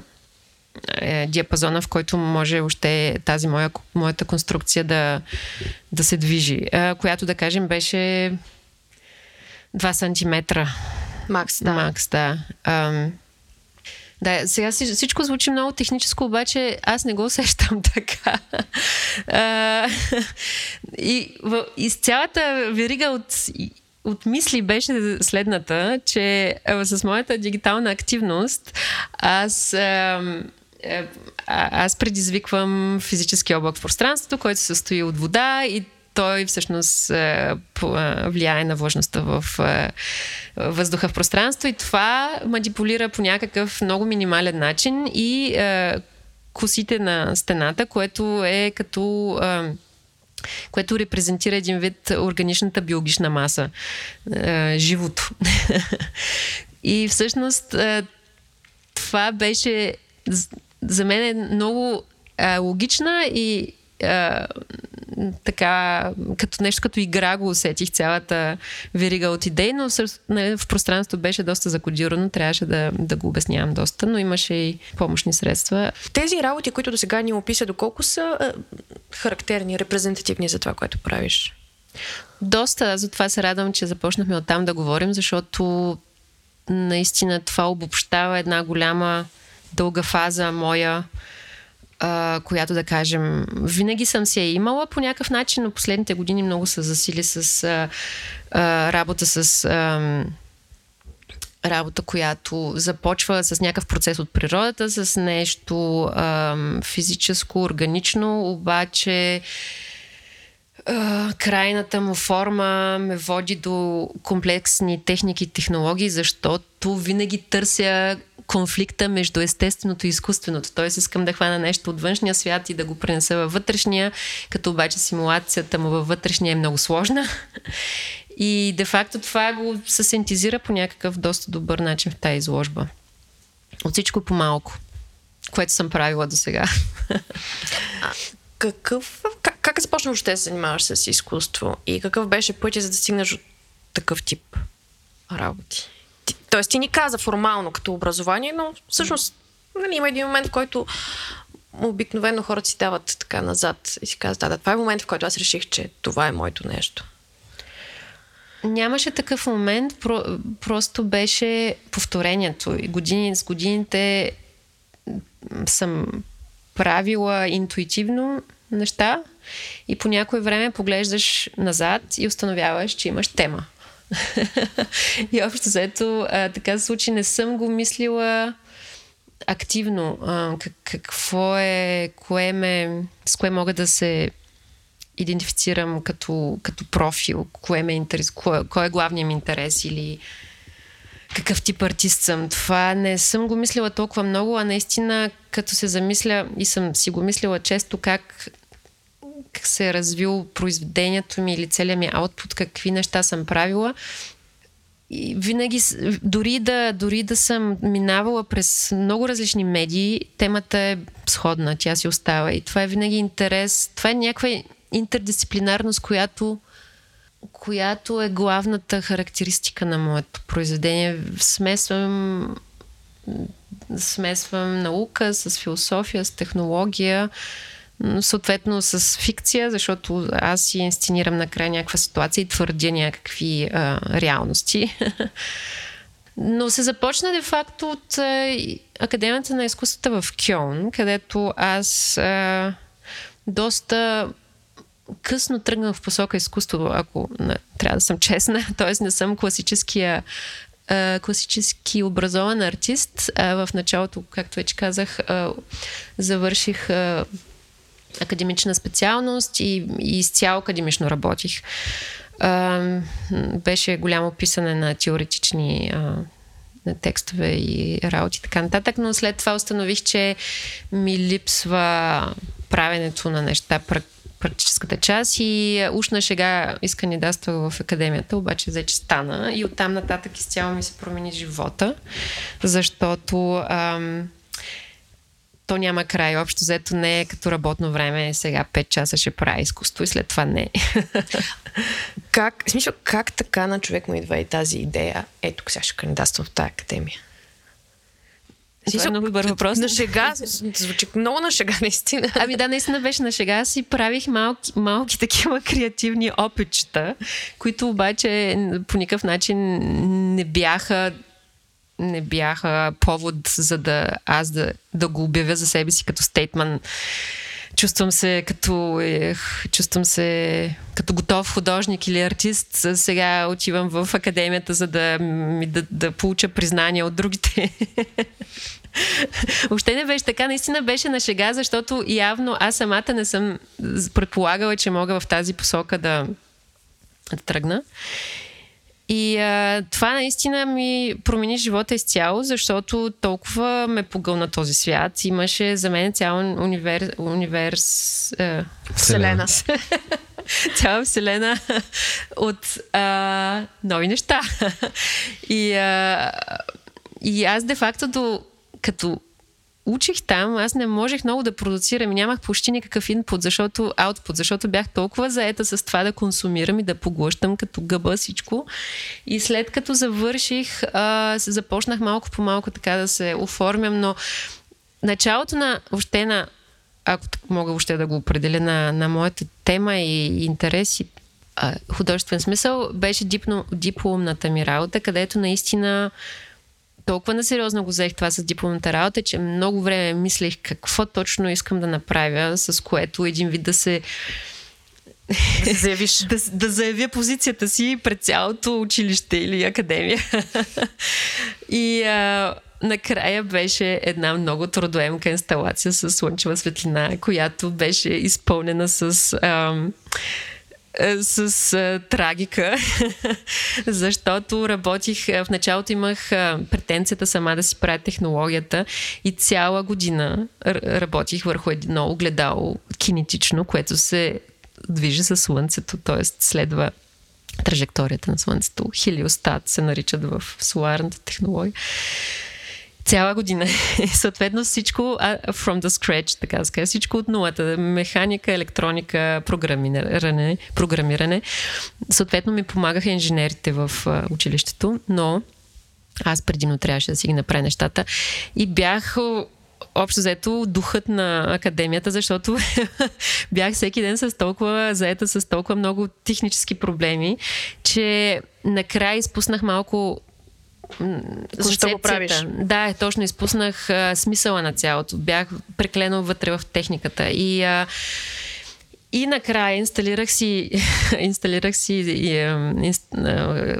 е, диапазона, в който може още тази моя, моята конструкция да, да се движи, а, която да кажем беше 2 см. Макс, да. Макс, да. А, да, сега всичко звучи много техническо, обаче аз не го усещам така. А, и, в, и с цялата верига от, от мисли беше следната, че с моята дигитална активност аз. Аз предизвиквам физически облак в пространството, който се състои от вода и той всъщност е, е, влияе на влажността в е, въздуха в пространство и това манипулира по някакъв много минимален начин и косите на стената, което е като което репрезентира един вид органичната биологична маса, живото. и всъщност това беше за мен е много логична и така, като нещо като игра го усетих цялата верига от идеи, но в, нали, в пространството беше доста закодирано, трябваше да, да го обяснявам доста, но имаше и помощни средства. Тези работи, които до сега ни описа, доколко са а, характерни, репрезентативни за това, което правиш? Доста, затова се радвам, че започнахме оттам да говорим, защото наистина това обобщава една голяма дълга фаза моя която да кажем, винаги съм си я имала по някакъв начин, но последните години много се засили с а, а, работа с. А, работа, която започва с някакъв процес от природата, с нещо а, физическо, органично, обаче крайната му форма ме води до комплексни техники и технологии, защото винаги търся конфликта между естественото и изкуственото. Тоест искам да хвана нещо от външния свят и да го пренеса във вътрешния, като обаче симулацията му във вътрешния е много сложна. И де-факто това го се синтезира по някакъв доста добър начин в тази изложба. От всичко по малко, което съм правила до сега. какъв, как, как започна въобще да се занимаваш с изкуство и какъв беше пътя за да стигнеш от такъв тип работи? Тоест ти ни каза формално като образование, но всъщност нали, има един момент, в който обикновено хората си дават така назад и си казват, да, да, това е момент, в който аз реших, че това е моето нещо. нямаше такъв момент, про, просто беше повторението. И години с годините съм правила интуитивно неща и по някое време поглеждаш назад и установяваш, че имаш тема. И общо заето така се случи. Не съм го мислила активно. А, как, какво е, кое ме, с кое мога да се идентифицирам като, като профил, кое ме интерес, кое, кой е главният ми интерес или какъв тип артист съм. Това не съм го мислила толкова много, а наистина като се замисля и съм си го мислила често как, се е развил произведението ми или целият ми аутпут, какви неща съм правила. И винаги, дори да, дори да съм минавала през много различни медии, темата е сходна, тя си остава. И това е винаги интерес. Това е някаква интердисциплинарност, която, която е главната характеристика на моето произведение. Смесвам, смесвам наука с философия, с технология, съответно с фикция, защото аз си инсценирам накрая някаква ситуация и твърдя някакви а, реалности. Но се започна де-факто от а, Академията на изкуствата в Кьон, където аз а, доста късно тръгнах в посока изкуство, ако не, трябва да съм честна. Тоест не съм класическия класически образован артист. В началото, както вече казах, завърших академична специалност и, и изцяло академично работих. А, беше голямо писане на теоретични а, на текстове и работи така нататък, но след това установих, че ми липсва правенето на неща, практическата част и уж на шега изкандидатствах в академията, обаче вече стана и оттам нататък изцяло ми се промени живота, защото ам, то няма край. Общо взето не е като работно време, сега 5 часа ще прави изкуство и след това не. как, смисъл, как така на човек му идва и тази идея? Ето, сега ще кандидатствам в тази академия. Това е много добър въпрос. На шега, звучи много на шега, наистина. Ами да, наистина беше на шега. Си правих малки, малки такива креативни опитчета, които обаче по никакъв начин не бяха не бяха повод за да аз да, да го обявя за себе си като стейтман. Чувствам се като, ех, чувствам се като готов художник или артист. Сега отивам в академията, за да, да, да получа признание от другите. Въобще не беше така. Наистина беше на шега, защото явно аз самата не съм предполагала, че мога в тази посока да, да тръгна. И а, това наистина ми промени живота изцяло, защото толкова ме погълна този свят. Имаше за мен цял универ, универс... А, вселена. цяла вселена от а, нови неща. и, а, и аз де-факто до, като учих там, аз не можех много да продуцирам и нямах почти никакъв инпут, защото, аутпут, защото бях толкова заета с това да консумирам и да поглъщам като гъба всичко. И след като завърших, а, започнах малко по малко така да се оформям, но началото на въобще на ако мога въобще да го определя на, на моята тема и интерес и а, художествен смисъл, беше диплом, дипломната ми работа, където наистина толкова насериозно го взех това с дипломната работа, че много време мислех какво точно искам да направя, с което един вид да се да заявиш. да, да заявя позицията си пред цялото училище или академия. и а, накрая беше една много трудоемка инсталация с слънчева светлина, която беше изпълнена с... А, е, с а, е, трагика, защото работих, е, в началото имах а, претенцията сама да си правя технологията и цяла година работих върху едно огледало кинетично, което се движи със Слънцето, т.е. следва траекторията на Слънцето. Хелиостат се наричат в соларната технология цяла година. Съответно всичко from the scratch, така да кажа, всичко от нулата. Механика, електроника, програмиране, програмиране. Съответно ми помагаха инженерите в училището, но аз предимно трябваше да си ги направя нещата. И бях общо взето духът на академията, защото бях всеки ден с толкова заета с толкова много технически проблеми, че накрая изпуснах малко Защо го правиш? Да, е, точно изпуснах а, смисъла на цялото. Бях преклено вътре в техниката. И а, и накрая инсталирах си, инсталирах си и, инст, а,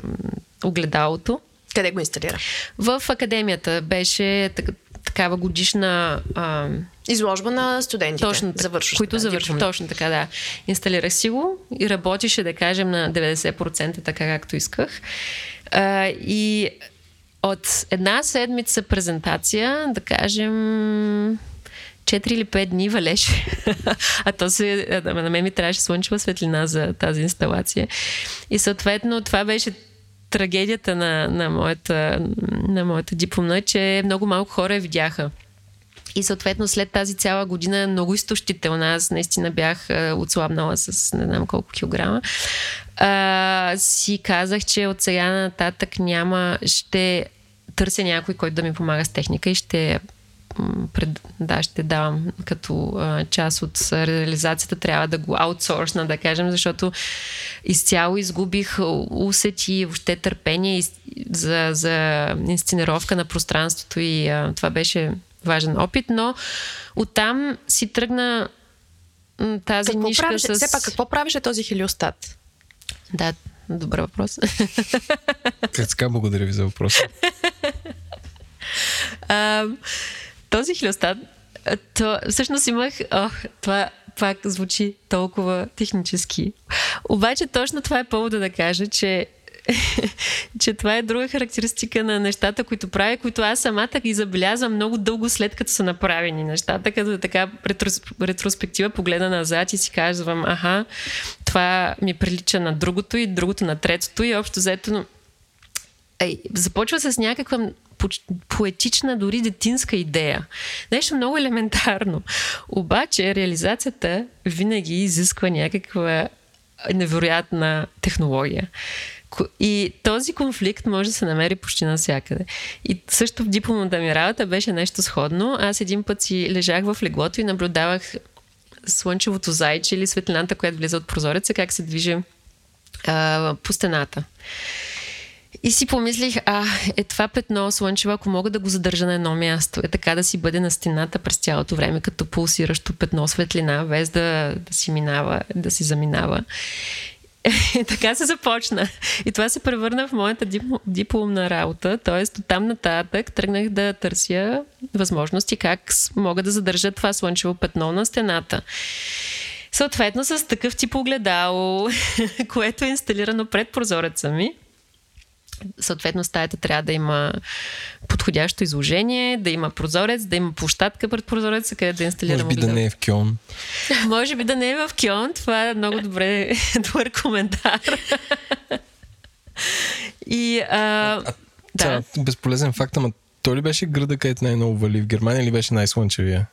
огледалото. Къде го инсталира? В академията беше так, такава годишна... А, Изложба на студентите, точно, завършващи. които завършват. Точно така, да. Инсталирах си го и работише, да кажем, на 90% така както исках. А, и от една седмица презентация, да кажем, 4 или 5 дни валеше. а то се, на мен ми трябваше слънчева светлина за тази инсталация. И съответно това беше трагедията на, на, моята, на моята дипломна, че много малко хора я видяха. И съответно след тази цяла година е много изтощителна. Аз наистина бях отслабнала с не знам колко килограма. А, си казах, че от сега нататък няма, ще търся някой, който да ми помага с техника и ще пред, да, ще давам като а, част от реализацията, трябва да го аутсорсна, да кажем, защото изцяло изгубих усет и въобще търпение за, за инсценировка на пространството и а, това беше важен опит, но оттам си тръгна тази какво нишка правише, с... Все пак, какво правише този хелиостат? Да, добър въпрос. Така, благодаря ви за въпроса. а, този хилиостат, то, всъщност имах... Ох, това пак звучи толкова технически. Обаче точно това е повода да кажа, че че това е друга характеристика на нещата, които правя, които аз самата ги забелязвам много дълго след като са направени нещата, като така ретрос, ретроспектива погледа назад и си казвам, аха, това ми прилича на другото и другото на третото и общо взето Ей, започва с някаква поетична, дори детинска идея. Нещо много елементарно. Обаче реализацията винаги изисква някаква невероятна технология. И този конфликт може да се намери почти навсякъде. И също в дипломната ми работа беше нещо сходно. Аз един път си лежах в леглото и наблюдавах слънчевото зайче или светлината, която влиза от прозореца, как се движи а, по стената. И си помислих, а, е това петно слънчево, ако мога да го задържа на едно място, е така да си бъде на стената през цялото време, като пулсиращо петно светлина, без да, да си минава, да си заминава. Така се започна. И това се превърна в моята дипломна работа. Тоест, от там нататък тръгнах да търся възможности как мога да задържа това слънчево петно на стената. Съответно, с такъв тип огледало, което е инсталирано пред прозореца ми, Съответно, стаята трябва да има подходящо изложение, да има прозорец, да има площадка пред прозореца, къде да инсталираме. Може би да не е в Кьон. Може би да не е в Кьон. Това е много добре, добър коментар. И, а, а, да. безполезен факт, ама той ли беше града, където най-много вали в Германия или беше най-слънчевия?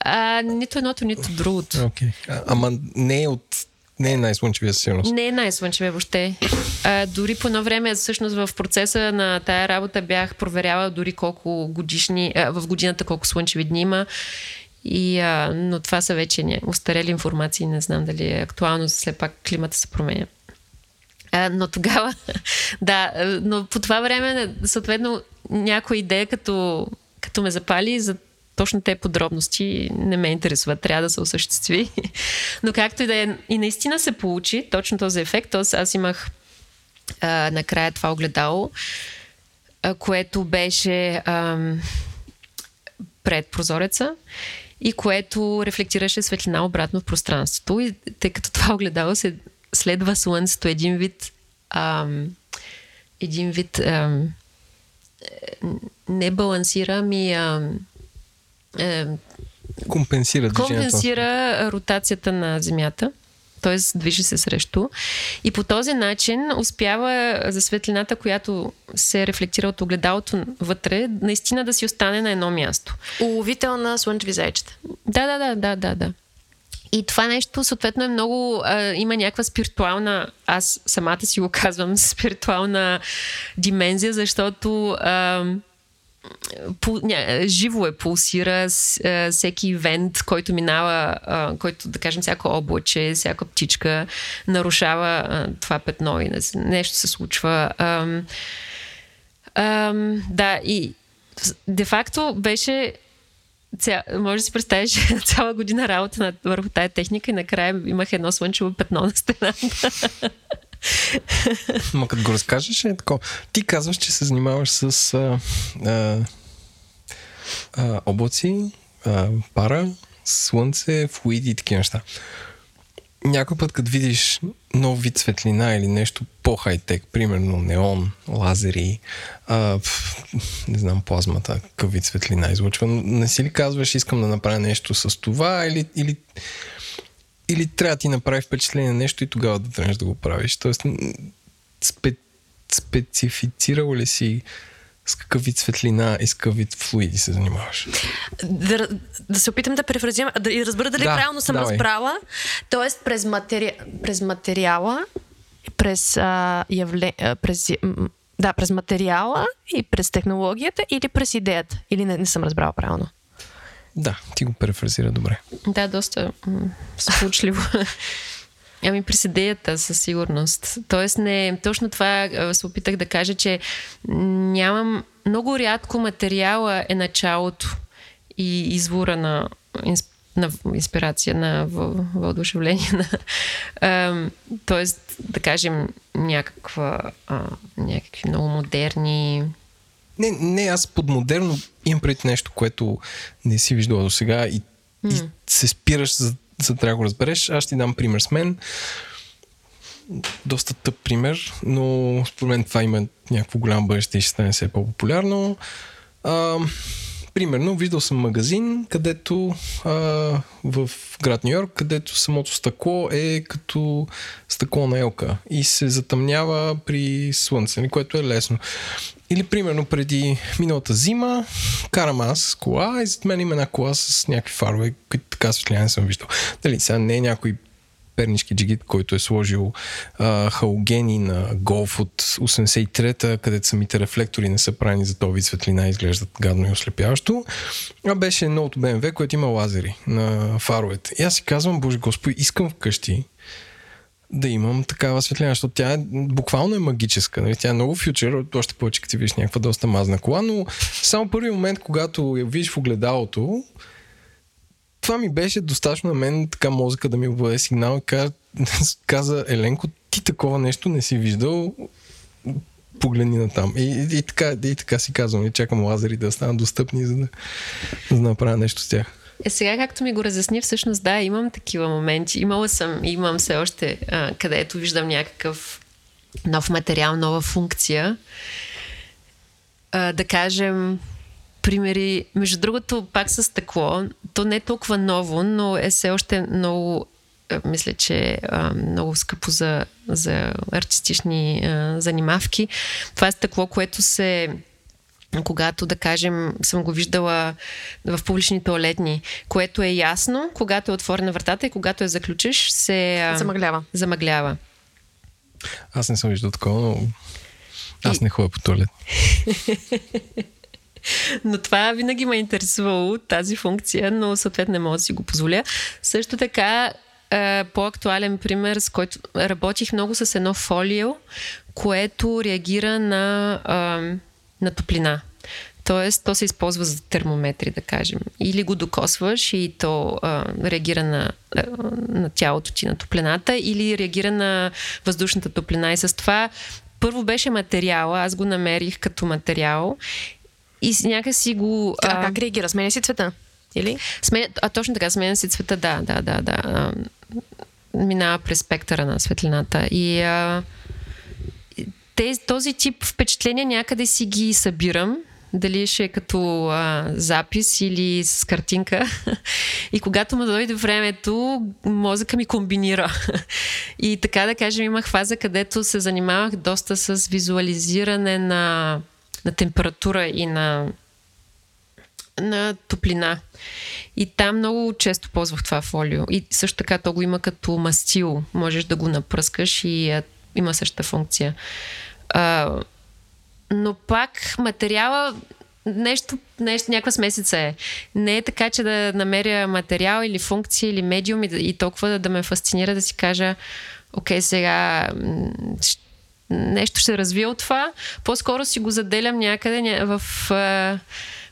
А, нито едното, нито другото. Okay. А, ама не е от не е най-слънчевия със сигурност. Не е най-слънчевия въобще. А, дори по едно време, всъщност в процеса на тая работа бях проверяла дори колко годишни, а, в годината колко слънчеви дни има. И, а, но това са вече не, устарели информации, не знам дали е актуално, все пак климата се променя. А, но тогава, да, но по това време, съответно, някоя идея като, като ме запали за точно те подробности не ме интересуват, трябва да се осъществи. Но както и да е, и наистина се получи точно този ефект. Тоест аз имах а, накрая това огледало, а, което беше а, пред прозореца и което рефлектираше светлина обратно в пространството. И тъй като това огледало се следва Слънцето един вид а, един вид а, не балансира, ми а, е, компенсира Компенсира ротацията на Земята т.е. движи се срещу. И по този начин успява за светлината, която се рефлектира от огледалото вътре, наистина да си остане на едно място. Уловител на слънчеви зайчета. Да, да, да, да, да, да. И това нещо, съответно, е много. А, има някаква спиритуална. Аз самата си го казвам, спиритуална димензия, защото. А, пул, ня, живо е, пулсира а, всеки ивент, който минава, който, да кажем, всяко облаче, всяка птичка нарушава това петно и нещо се случва. А, да, и де-факто беше ця, може да си представиш цяла година работа на, върху тая техника и накрая имах едно слънчево петно на стената. Ма като го разкажеш е такова. Ти казваш, че се занимаваш с а, а, а, облаци, а, пара, слънце, флуиди и такива неща. Някой път, като видиш нов вид светлина или нещо по-хайтек, примерно неон, лазери, а, не знам, плазмата, какъв вид светлина излъчва, не си ли казваш, искам да направя нещо с това или, или, или трябва да ти направи впечатление на нещо и тогава да тръгнеш да го правиш? Тоест, спе, специфицирал ли си с какъв вид светлина и с какъв вид флуиди се занимаваш? Да, да се опитам да префразирам, да разбера дали да, правилно съм давай. разбрала. Тоест, през, матери... през материала, през, а, явле... през да, през материала и през технологията или през идеята? Или не, не съм разбрала правилно? Да, ти го префразира добре. Да, доста м- случливо. Ами през идеята със сигурност. Тоест не, точно това се опитах да кажа, че нямам, много рядко материала е началото и извора на, на инспирация, на въодушевление. На, тоест, да кажем, някаква, а, някакви много модерни не, не, аз под модерно имам пред нещо, което не си виждала до сега и, mm. и се спираш за за да го разбереш. Аз ще ти дам пример с мен. Доста тъп пример, но според мен това има някакво голямо бъдеще и ще стане все по-популярно. А, примерно, виждал съм магазин, където а, в град Нью Йорк, където самото стъкло е като стъкло на елка и се затъмнява при слънце, което е лесно. Или примерно преди миналата зима карам аз кола и зад мен има една кола с някакви фарове, които така светлина не съм виждал. Дали сега не е някой пернишки джигит, който е сложил а, халогени на голф от 83-та, където самите рефлектори не са правени за този светлина изглеждат гадно и ослепяващо. А беше новото BMW, което има лазери на фаровете. И аз си казвам, боже господи, искам вкъщи да имам такава светлина, защото тя е, буквално е магическа. Нали? Тя е много фьючер, още повече като ти видиш някаква доста мазна кола, но само първи момент, когато я видиш в огледалото, това ми беше достатъчно на мен така мозъка да ми обладе сигнал и каза, каза Еленко, ти такова нещо не си виждал, погледни на там. И, и, и, така, и така си казвам, и чакам лазери да станат достъпни, за да, за да направя нещо с тях. Е, сега, както ми го разясни, всъщност да, имам такива моменти. Имала съм, имам все още, а, където виждам някакъв нов материал, нова функция. А, да кажем, примери. Между другото, пак с стъкло, то не е толкова ново, но е все още много мисля, че а, много скъпо за, за артистични а, занимавки. Това е стъкло, което се когато, да кажем, съм го виждала в публични туалетни, което е ясно, когато е отворена вратата и когато я заключиш, се замъглява. замъглява. Аз не съм виждал такова, но аз не ходя по туалет. но това винаги ме е интересувало, тази функция, но съответно не мога да си го позволя. Също така, по-актуален пример, с който работих много с едно фолио, което реагира на на топлина. Тоест, то се използва за термометри, да кажем. Или го докосваш и то а, реагира на, а, на тялото ти, на топлината, или реагира на въздушната топлина. И с това първо беше материала, аз го намерих като материал и някакси го... А, а как реагира? Сменя си цвета? Или? Сменя, а точно така, сменя си цвета, да, да, да, да. А, минава през спектъра на светлината. И а, тези, този тип впечатления някъде си ги събирам, дали ще е като а, запис или с картинка. И когато му дойде времето, мозъка ми комбинира. И така да кажем, имах фаза, където се занимавах доста с визуализиране на, на температура и на, на топлина. И там много често ползвах това фолио. И също така то го има като мастил. Можеш да го напръскаш и а, има същата функция. А, но пак материала нещо, нещо, някаква смесица е. Не е така, че да намеря материал или функция или медиум и, и толкова да, да ме фасцинира да си кажа, окей, сега нещо ще развия от това. По-скоро си го заделям някъде в,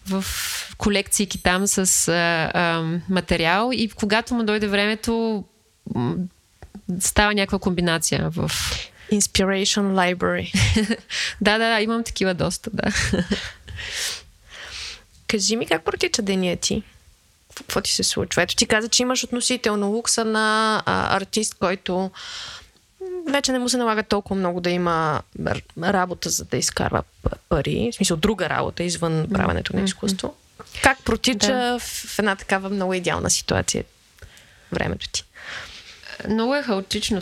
в колекции там с а, а, материал и когато му дойде времето става някаква комбинация в... Inspiration Library. да, да, да, имам такива доста, да. Кажи ми как протича деня ти? Какво ти се случва? Ето ти каза, че имаш относително лукса на а, артист, който вече не му се налага толкова много да има работа, за да изкарва пари. В смисъл друга работа, извън правенето на изкуство. Как протича да. в една такава много идеална ситуация времето ти? Много е хаотично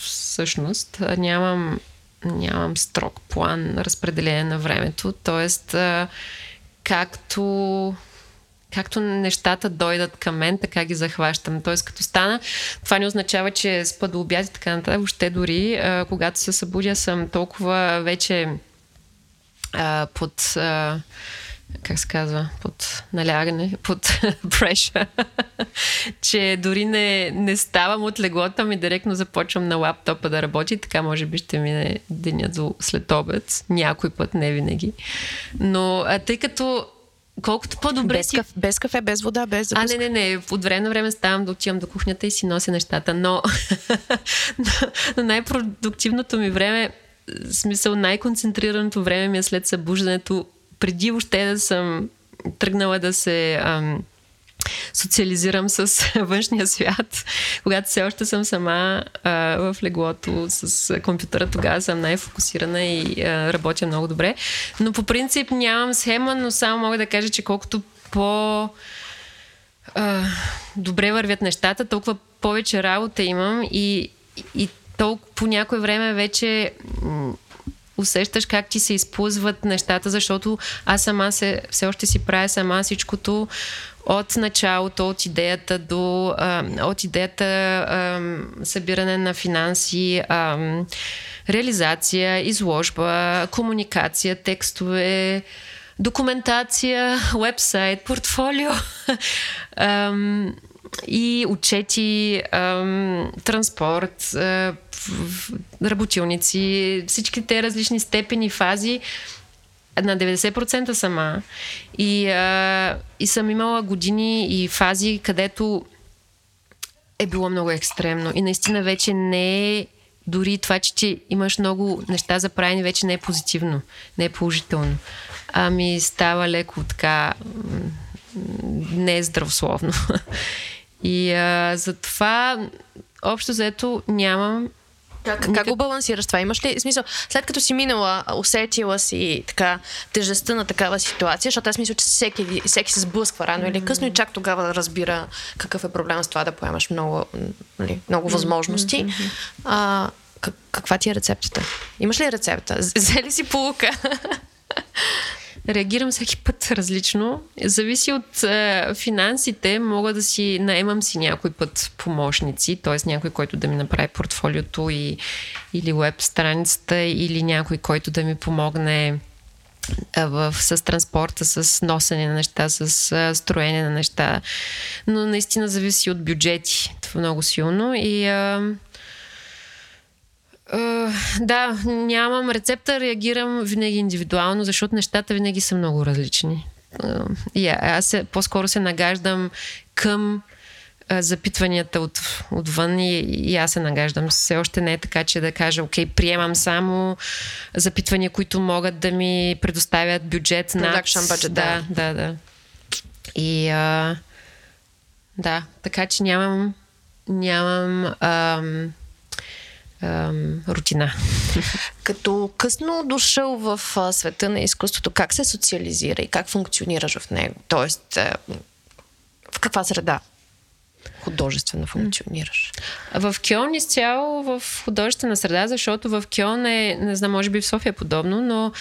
всъщност. Нямам, нямам строг план разпределение на времето. Тоест, както както нещата дойдат към мен, така ги захващам. Тоест, като стана, това не означава, че спа до обяд и така нататък. Въобще дори, когато се събудя, съм толкова вече а, под... А, как се казва, под налягане, под преша, че дори не, не ставам от леглото ми, директно започвам на лаптопа да работи, така може би ще мине деня до след обед, някой път, не винаги. Но а, тъй като колкото по-добре без, кафе, без кафе, без вода, без запуска. А, не, не, не. От време на време ставам да отивам до кухнята и си нося нещата, но, но най-продуктивното ми време, смисъл най-концентрираното време ми е след събуждането, преди въобще да съм тръгнала да се ам, социализирам с външния свят. Когато все още съм сама а, в леглото с компютъра, тогава съм най-фокусирана и а, работя много добре. Но по принцип нямам схема, но само мога да кажа, че колкото по а, добре вървят нещата, толкова повече работа имам и, и толкова по някое време вече усещаш как ти се изплъзват нещата, защото аз сама се, все още си правя сама всичкото от началото, от идеята до от идеята събиране на финанси, реализация, изложба, комуникация, текстове, документация, вебсайт, портфолио и отчети, транспорт, работилници, всички те различни степени, фази на 90% сама. И, а, и съм имала години и фази, където е било много екстремно. И наистина вече не е дори това, че ти имаш много неща за правене, вече не е позитивно, не е положително. Ами става леко така не е. И а, затова общо заето нямам как, Никак... как го балансираш това? Имаш ли смисъл? След като си минала, усетила си така тежестта на такава ситуация, защото аз мисля, че всеки, всеки се сблъсква рано или късно и чак тогава да разбира какъв е проблем с това да поемаш много, нали, много възможности. А, как, каква ти е рецептата? Имаш ли рецепта? Взе ли си полука? Реагирам всеки път различно. Зависи от е, финансите. Мога да си наемам си някой път помощници, т.е. някой, който да ми направи портфолиото и, или веб страницата, или някой, който да ми помогне е, в, с транспорта, с носене на неща, с а, строене на неща. Но наистина зависи от бюджети. Това е много силно. И а, Uh, да, нямам рецепта, реагирам винаги индивидуално, защото нещата винаги са много различни. И аз се, по-скоро се нагаждам към uh, запитванията от, отвън и, и аз се нагаждам. Все още не е така, че да кажа, окей, приемам само запитвания, които могат да ми предоставят бюджет на... Budget, да, да, да. И uh, да, така че нямам нямам uh, рутина. Като късно дошъл в света на изкуството, как се социализира и как функционираш в него? Тоест, в каква среда художествено функционираш? В Кьон изцяло в художествена среда, защото в Кьон е, не знам, може би в София е подобно, но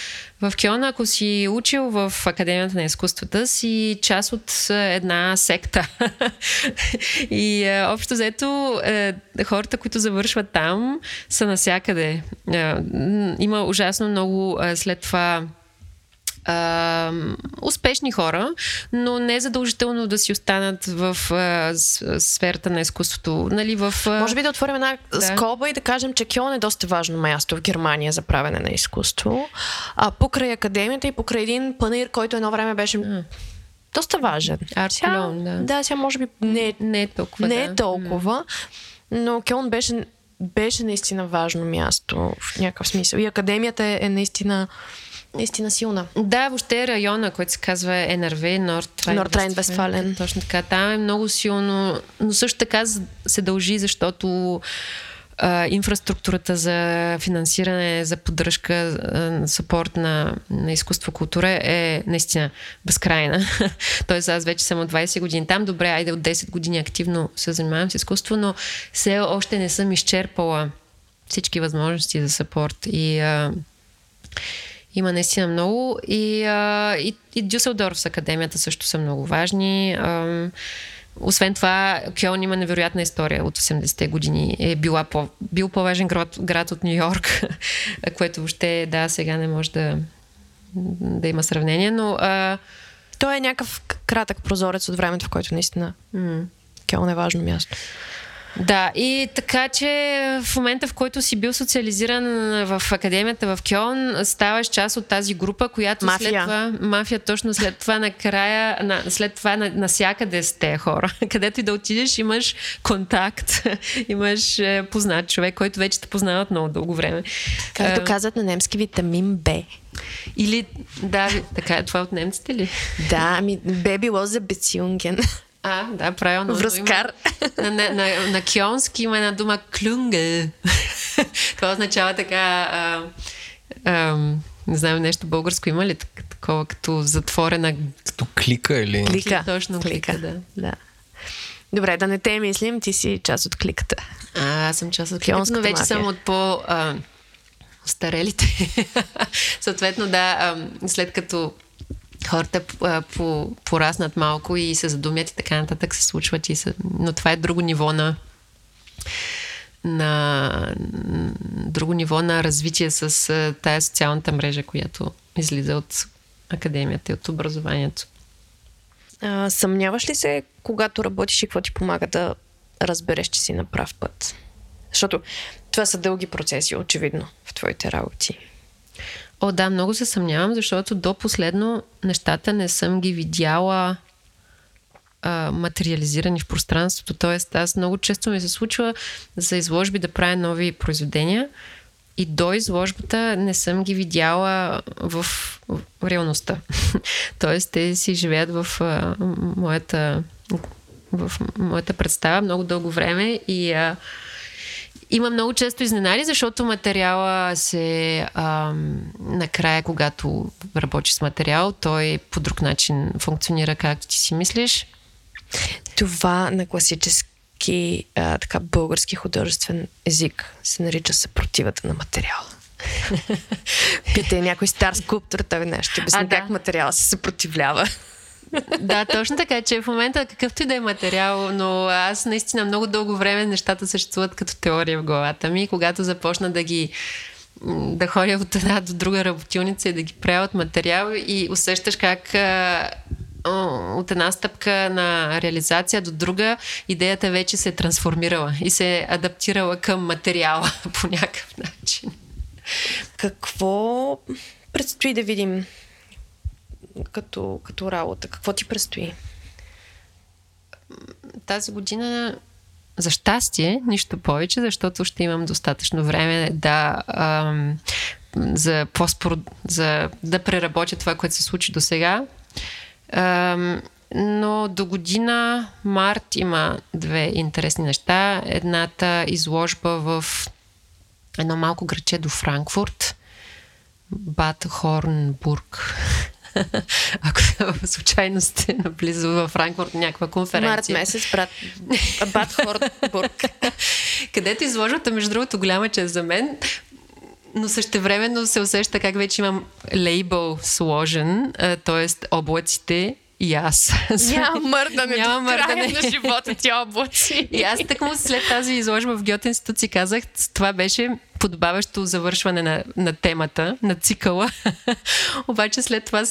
в Кьон, ако си учил в Академията на изкуствата, си част от една секта. и е, общо взето е, хората, които завършват там, са насякъде. Има ужасно много след това а, успешни хора, но не е задължително да си останат в а, сферата на изкуството. Нали, в, а... Може би да отворим една да. скоба и да кажем, че Кьон е доста важно място в Германия за правене на изкуство. А покрай академията и покрай един панир, който едно време беше mm. доста важен. Арт сега, да. Да, сега може би не, не е толкова. Не да. е толкова, но Кьон беше беше наистина важно място в някакъв смисъл. И академията е, е наистина наистина силна. Да, въобще района, който се казва НРВ, Норд Вестфален. Точно така. Там е много силно, но също така се дължи, защото а, инфраструктурата за финансиране, за поддръжка, сапорт на, на изкуство, култура е наистина безкрайна. Тоест аз вече съм от 20 години там. Добре, айде от 10 години активно се занимавам с изкуство, но все още не съм изчерпала всички възможности за сапорт. И а, има наистина много. И, а, и, и Дюселдорф с академията също са много важни. А, освен това, Кьон има невероятна история от 80-те години. Е била по, бил по-важен град, град от Нью Йорк, което въобще, да, сега не може да, да има сравнение, но... А... Той е някакъв кратък прозорец от времето, в който наистина mm. Кьон е важно място. Да, и така, че в момента, в който си бил социализиран в академията в Кьон, ставаш част от тази група, която мафия. след това, мафия точно след това накрая, на, след това на, насякъде с тези хора. Където и да отидеш, имаш контакт, имаш е, познат човек, който вече те познава от много дълго време. Както казват на немски, витамин Б. Или, да, така е, това е от немците ли? Да, ами Б било за Бецюнген. А, да, правилно. Връзкар. Има, на, на, на, на кионски има една дума клюнге. Това означава така... А, а, не знам, нещо българско има ли такова, като затворена... Като клика или... Клика. Точно клика, клика да. да. Добре, да не те мислим, ти си част от кликата. А, аз съм част от кликата, но вече мафия. съм от по... А, старелите. Съответно, да, а, след като хората а, по, пораснат малко и се задумят и така нататък се случват. И се... Но това е друго ниво на на друго ниво на развитие с тая социалната мрежа, която излиза от академията и от образованието. А, съмняваш ли се, когато работиш и какво ти помага да разбереш, че си на прав път? Защото това са дълги процеси, очевидно, в твоите работи. О, да, много се съмнявам, защото до последно нещата не съм ги видяла а, материализирани в пространството. Тоест, аз много често ми се случва за изложби да правя нови произведения и до изложбата не съм ги видяла в, в реалността. Тоест, те си живеят в а, моята в моята представа много дълго време и а, има много често изненади, защото материала се а, накрая, когато работиш с материал, той по друг начин функционира както ти си мислиш. Това на класически а, така български художествен език се нарича съпротивата на материала. Питай някой стар скулптор, той не ще обясни как да. материал се съпротивлява да, точно така, че в момента какъвто и да е материал, но аз наистина много дълго време нещата съществуват като теория в главата ми. Когато започна да ги да ходя от една до друга работилница и да ги правя от материал и усещаш как от една стъпка на реализация до друга, идеята вече се е трансформирала и се е адаптирала към материала по някакъв начин. Какво предстои да видим като, като работа? Какво ти предстои? Тази година за щастие, нищо повече, защото ще имам достатъчно време да ам, за, по-спор, за да преработя това, което се случи до сега. Ам, но до година, март, има две интересни неща. Едната изложба в едно малко граче до Франкфурт, Бад Хорнбург ако случайно сте наблизо в Франкфурт някаква конференция. Март месец, брат, Бад Хорнбург. Където изложбата, между другото, голяма чест за мен, но същевременно се усеща как вече имам лейбъл сложен, т.е. облаците и аз. Няма мърдане Няма мърдане. на живота ти облаци. И аз така му след тази изложба в Гьоте институт си казах, това беше подобаващо завършване на, на темата, на цикъла. Обаче след това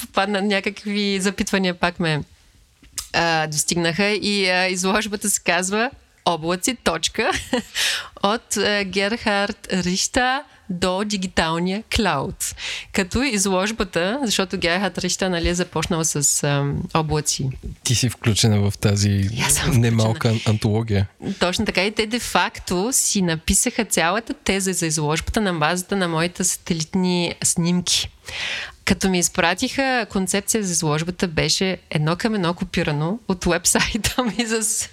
попадна някакви запитвания пак ме а, достигнаха и а, изложбата се казва Облаци, точка, от а, Герхард Рихта до дигиталния клауд. Като изложбата, защото Герхард Рихта нали, е започнал с а, облаци Ти си включена в тази немалка антология. точно така и те де-факто си написаха цялата теза за изложбата на базата на моите сателитни снимки. Като ми изпратиха концепция за изложбата, беше едно към едно копирано от вебсайта ми с,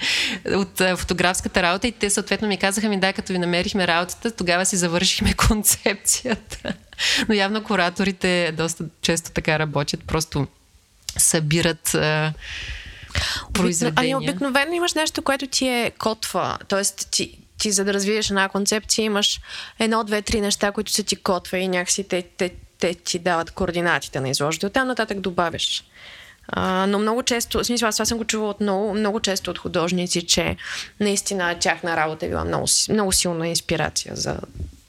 от а, фотографската работа и те съответно ми казаха ми, да, като ви намерихме работата, тогава си завършихме концепцията. Но явно кураторите доста често така работят, просто събират а, произведения. Ами обикновено имаш нещо, което ти е котва. Тоест, ти, ти за да развиеш една концепция, имаш едно, две, три неща, които са ти котва и някакси те, те, те ти дават координатите на изложбата. Оттам нататък добавяш. А, но много често, в смисъл, аз това съм го чувала от много, много често от художници, че наистина тяхна работа е била много, много силна инспирация за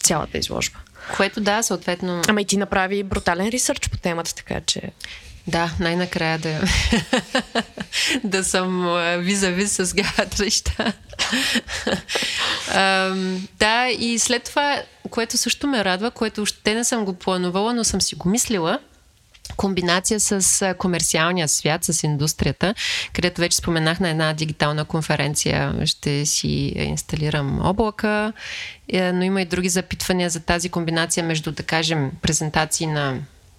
цялата изложба. Което да, съответно... Ама и ти направи брутален ресърч по темата, така че... Да, най-накрая да, да съм визави с Гатрища. Ам, да, и след това, което също ме радва, което още не съм го планувала, но съм си го мислила, комбинация с комерциалния свят, с индустрията, където вече споменах на една дигитална конференция, ще си инсталирам облака, е, но има и други запитвания за тази комбинация между, да кажем, презентации на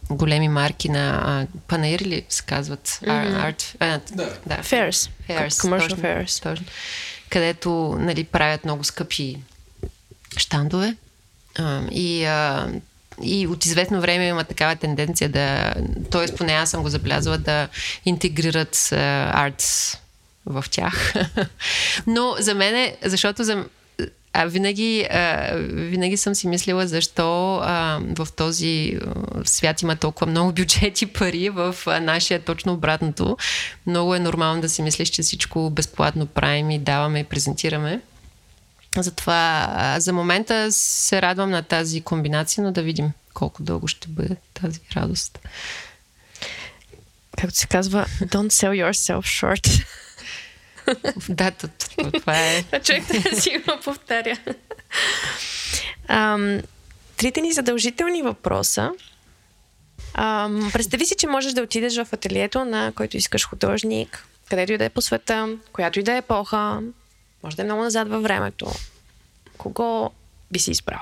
големи марки на а, панаир ли се казват? Mm-hmm. Арт, а, да. да. Fairs. Fairs, Commercial точно, fairs. Точно. Където нали, правят много скъпи щандове. А, и, а, и от известно време има такава тенденция да, т.е. поне аз съм го забелязала, да интегрират арт в тях. Но за мен е, защото за, а винаги, а, винаги съм си мислила защо а, в този свят има толкова много бюджети пари, в а, нашия точно обратното. Много е нормално да си мислиш, че всичко безплатно правим и даваме и презентираме. Затова а, за момента се радвам на тази комбинация, но да видим колко дълго ще бъде тази радост. Както се казва, don't sell yourself short. Да, това е. А човек да си го повтаря. Ам, трите ни задължителни въпроса. Ам, представи си, че можеш да отидеш в ателието на който искаш художник, където и да е по света, която и да е епоха, може да е много назад във времето. Кого би си избрал?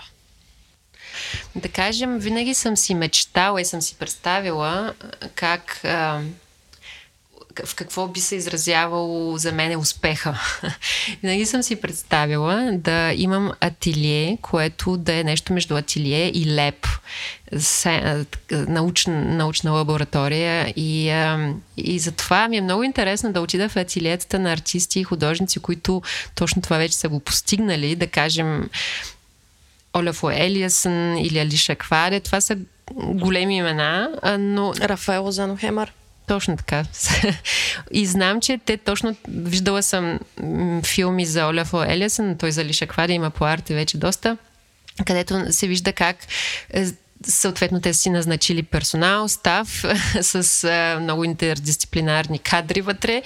Да кажем, винаги съм си мечтала и съм си представила как а, в какво би се изразявало за мен успеха. Винаги съм си представила да имам ателие, което да е нещо между ателие и леп, научна, научна лаборатория. И, и затова ми е много интересно да отида в ателиетата на артисти и художници, които точно това вече са го постигнали. Да кажем, Олафо Елиасън или Алиша Кваре. Това са големи имена, но Рафаел Лозано-Хемър. Точно така. И знам, че те точно... Виждала съм филми за Олафо Елиасън, той за Алиша Кваре има по арте вече доста, където се вижда как е, съответно те си назначили персонал, став с а, много интердисциплинарни кадри вътре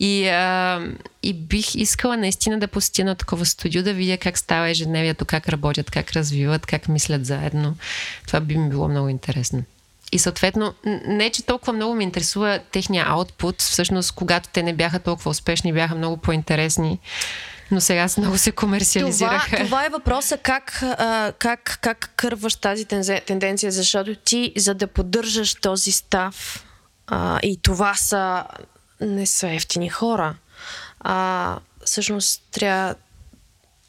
и, а, и бих искала наистина да посетя на такова студио, да видя как става ежедневието, как работят, как развиват, как мислят заедно. Това би ми било много интересно. И съответно, не че толкова много ме интересува техния аутпут, всъщност когато те не бяха толкова успешни, бяха много по-интересни, но сега много се Това, комерциализираха. това е въпроса как, а, как, как кърваш тази тенденция, защото ти, за да поддържаш този став, а, и това са не са ефтини хора, а всъщност трябва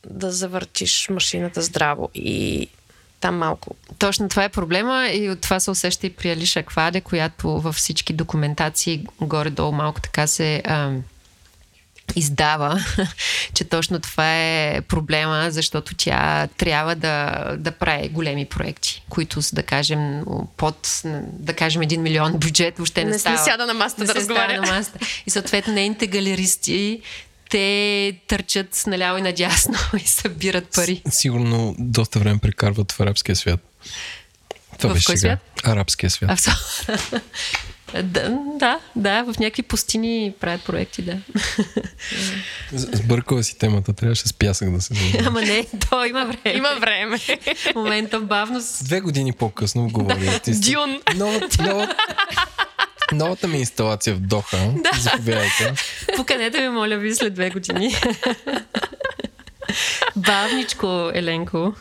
да завъртиш машината здраво и там малко. Точно това е проблема и от това се усеща и при Алиша Кваде, която във всички документации горе-долу малко така се а, издава, че точно това е проблема, защото тя трябва да, да прави големи проекти, които са, да кажем, под, да кажем, един милион бюджет, въобще не, не става. Не сяда на масата не да разговаря. на масата. И съответно нейните галеристи те търчат наляво и надясно и събират пари. Сигурно доста време прекарват в арабския свят. Това в беше кой сега. свят? Арабския свят. А, в... да, да, да, в някакви пустини правят проекти, да. Сбъркала си темата, трябваше с пясък да се занимава. Ама не, то има време. Има време. В момента бавно... Две години по-късно говори. Дюн. Новата, новата, новата ми инсталация в Доха. Да. Заповядайте. Поканете ме, моля ви, след две години. Бавничко, Еленко.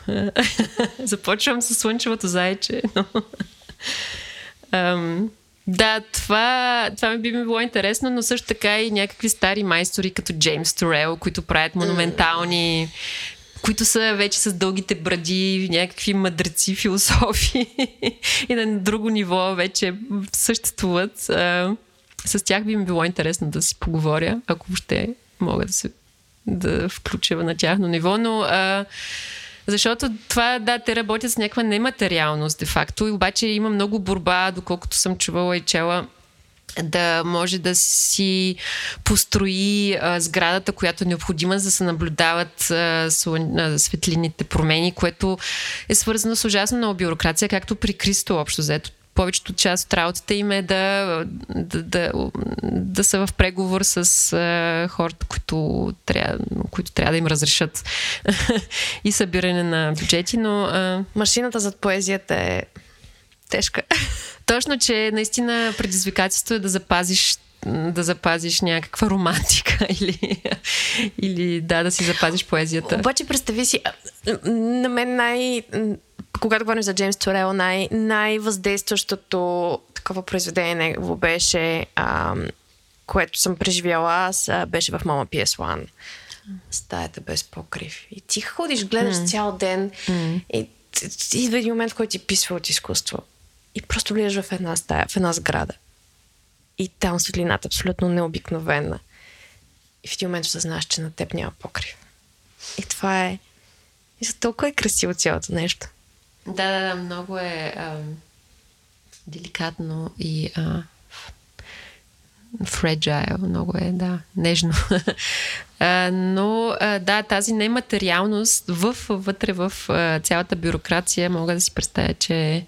Започвам с слънчевото зайче, но... Ам, да, това, това ми би ми било интересно, но също така и някакви стари майстори, като Джеймс Торел, които правят монументални които са вече с дългите бради, някакви мъдреци, философи и на друго ниво вече съществуват. С тях би ми било интересно да си поговоря, ако въобще мога да се да включа на тяхно ниво, но а, защото това, да, те работят с някаква нематериалност, де-факто, и обаче има много борба, доколкото съм чувала и чела, да може да си построи а, сградата, която е необходима, за да се наблюдават а, светлините промени, което е свързано с ужасно много бюрокрация, както при Кристо общо взето повечето част от работата им е да, да, да, да са в преговор с а, хората, които трябва, които трябва да им разрешат и събиране на бюджети, но... А... Машината зад поезията е тежка. Точно, че наистина предизвикателство е да запазиш да запазиш някаква романтика или, или да, да си запазиш поезията. Обаче представи си, на мен най... Когато говорим за Джеймс Торел, най- най-въздействащото такова произведение негово беше, а, което съм преживяла аз, беше в Мама PS1. Стаята без покрив. И ти ходиш, гледаш mm. цял ден mm. и идва един момент, в който ти писва от изкуство. И просто влизаш в една стая, в една сграда и там светлината е абсолютно необикновена. И в един момент осъзнаваш, че на теб няма покрив. И това е... И за толкова е красиво цялото нещо. Да, да, да, много е а, деликатно и а, fragile, много е, да, нежно. а, но, а, да, тази нематериалност в, вътре в а, цялата бюрокрация, мога да си представя, че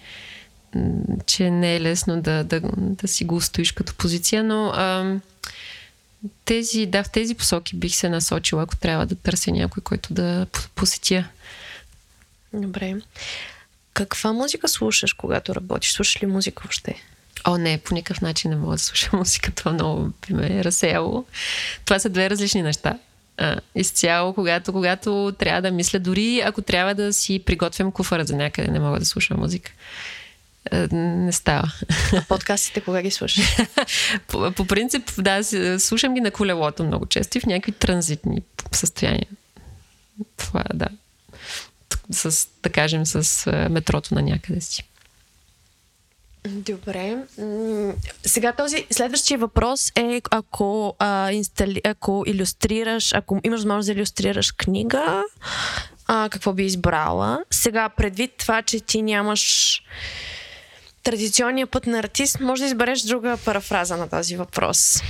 че не е лесно да, да, да си го устоиш като позиция, но а, тези, да, в тези посоки бих се насочила, ако трябва да търся някой, който да посетя. Добре. Каква музика слушаш, когато работиш? Слушаш ли музика въобще? О, не, по никакъв начин не мога да слушам музика. Това много би ме е разсеяло. Това са две различни неща. А, изцяло, когато, когато трябва да мисля, дори ако трябва да си приготвям куфара за някъде, не мога да слушам музика. Е, не става. А подкастите кога ги слушаш? по, по принцип, да, слушам ги на колелото много често и в някакви транзитни състояния. Това, да. С, да кажем, с метрото на някъде си. Добре. Сега този следващия въпрос е ако, а, инстали, ако иллюстрираш, ако имаш възможност да иллюстрираш книга, а, какво би избрала? Сега, предвид това, че ти нямаш традиционния път на артист, може да избереш друга парафраза на този въпрос.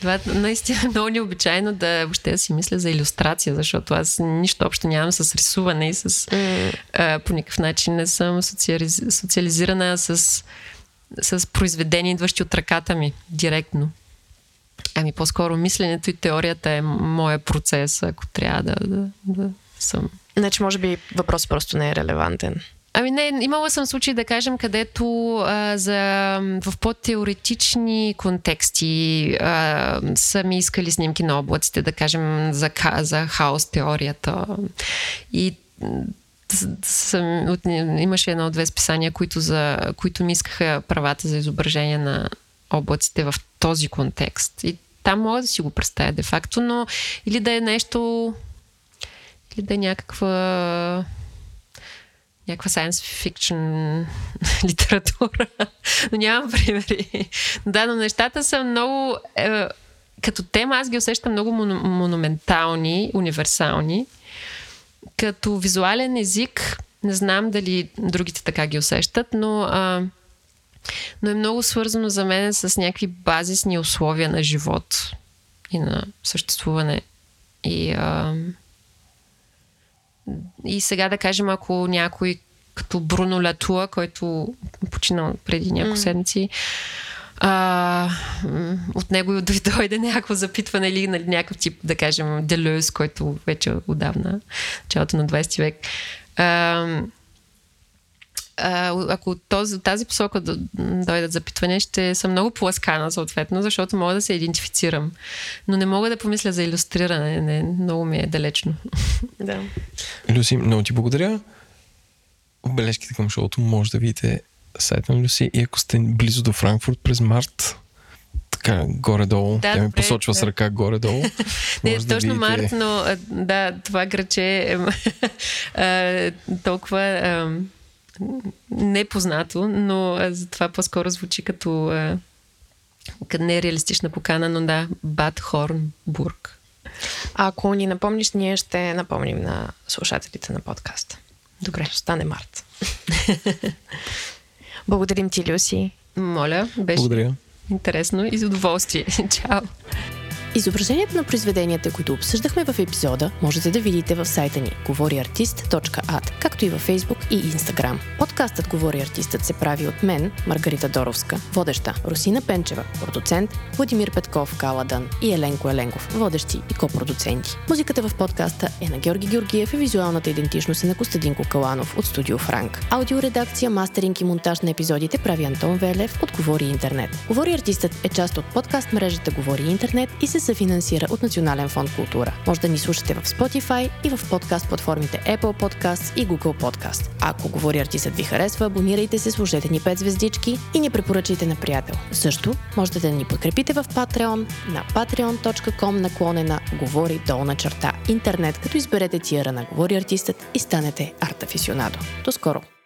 Това наистина е много необичайно да въобще да си мисля за иллюстрация, защото аз нищо общо нямам с рисуване и с... Mm. А, по никакъв начин не съм социализ... социализирана с, с произведения, идващи от ръката ми, директно. Ами по-скоро мисленето и теорията е моя процес, ако трябва да, да, да съм. Значи, може би въпрос просто не е релевантен. Ами не, имала съм случаи да кажем, където а, за, в по-теоретични контексти а, са ми искали снимки на облаците, да кажем за, за хаос теорията. И съм, от, имаше едно-две списания, които, за, които ми искаха правата за изображение на облаците в този контекст. И там мога да си го представя де-факто, но или да е нещо, или да е някаква някаква science fiction литература, но нямам примери. Да, но нещата са много... Е, като тема аз ги усещам много мону, монументални, универсални. Като визуален език, не знам дали другите така ги усещат, но, а, но е много свързано за мен с някакви базисни условия на живот и на съществуване. И, а, и сега да кажем, ако някой като Бруно Латуа, който починал преди няколко седмици, а, от него дойде някакво запитване или нали, някакъв тип, да кажем, Делюс, който вече отдавна, началото на 20 век. А, а, ако този, тази посока да дойдат запитване, ще съм много пласкана, съответно, защото мога да се идентифицирам. Но не мога да помисля за иллюстриране. Не, много ми е далечно. да. Люси, много ти благодаря. В бележките към шоуто може да видите сайта на Люси и ако сте близо до Франкфурт през март, така, горе-долу. Да, Тя ми посочва да. с ръка горе-долу. Не, да точно видите... март, но да, това граче е толкова непознато, но за това по-скоро звучи като, като нереалистична покана, но да, Бад Хорнбург. Ако ни напомниш, ние ще напомним на слушателите на подкаста. Добре. Стане март. Благодарим ти, Люси. Моля, беше Благодаря. интересно и за удоволствие. Чао! Изображението на произведенията, които обсъждахме в епизода, можете да видите в сайта ни говориартист.ад, както и във Facebook и Instagram. Подкастът Говори артистът се прави от мен, Маргарита Доровска, водеща, Русина Пенчева, продуцент, Владимир Петков, Каладан и Еленко Еленков, водещи и копродуценти. Музиката в подкаста е на Георги Георгиев и визуалната идентичност е на Костадинко Каланов от Студио Франк. Аудиоредакция, мастеринг и монтаж на епизодите прави Антон Велев от Говори Интернет. Говори артистът е част от подкаст мрежата Говори Интернет и се се съфинансира от Национален фонд култура. Може да ни слушате в Spotify и в подкаст платформите Apple Podcast и Google Podcast. Ако говори артистът ви харесва, абонирайте се, служете ни 5 звездички и ни препоръчайте на приятел. Също можете да ни подкрепите в Patreon на patreon.com наклонена говори долна черта интернет, като изберете тиера на Говори артистът и станете арт До скоро!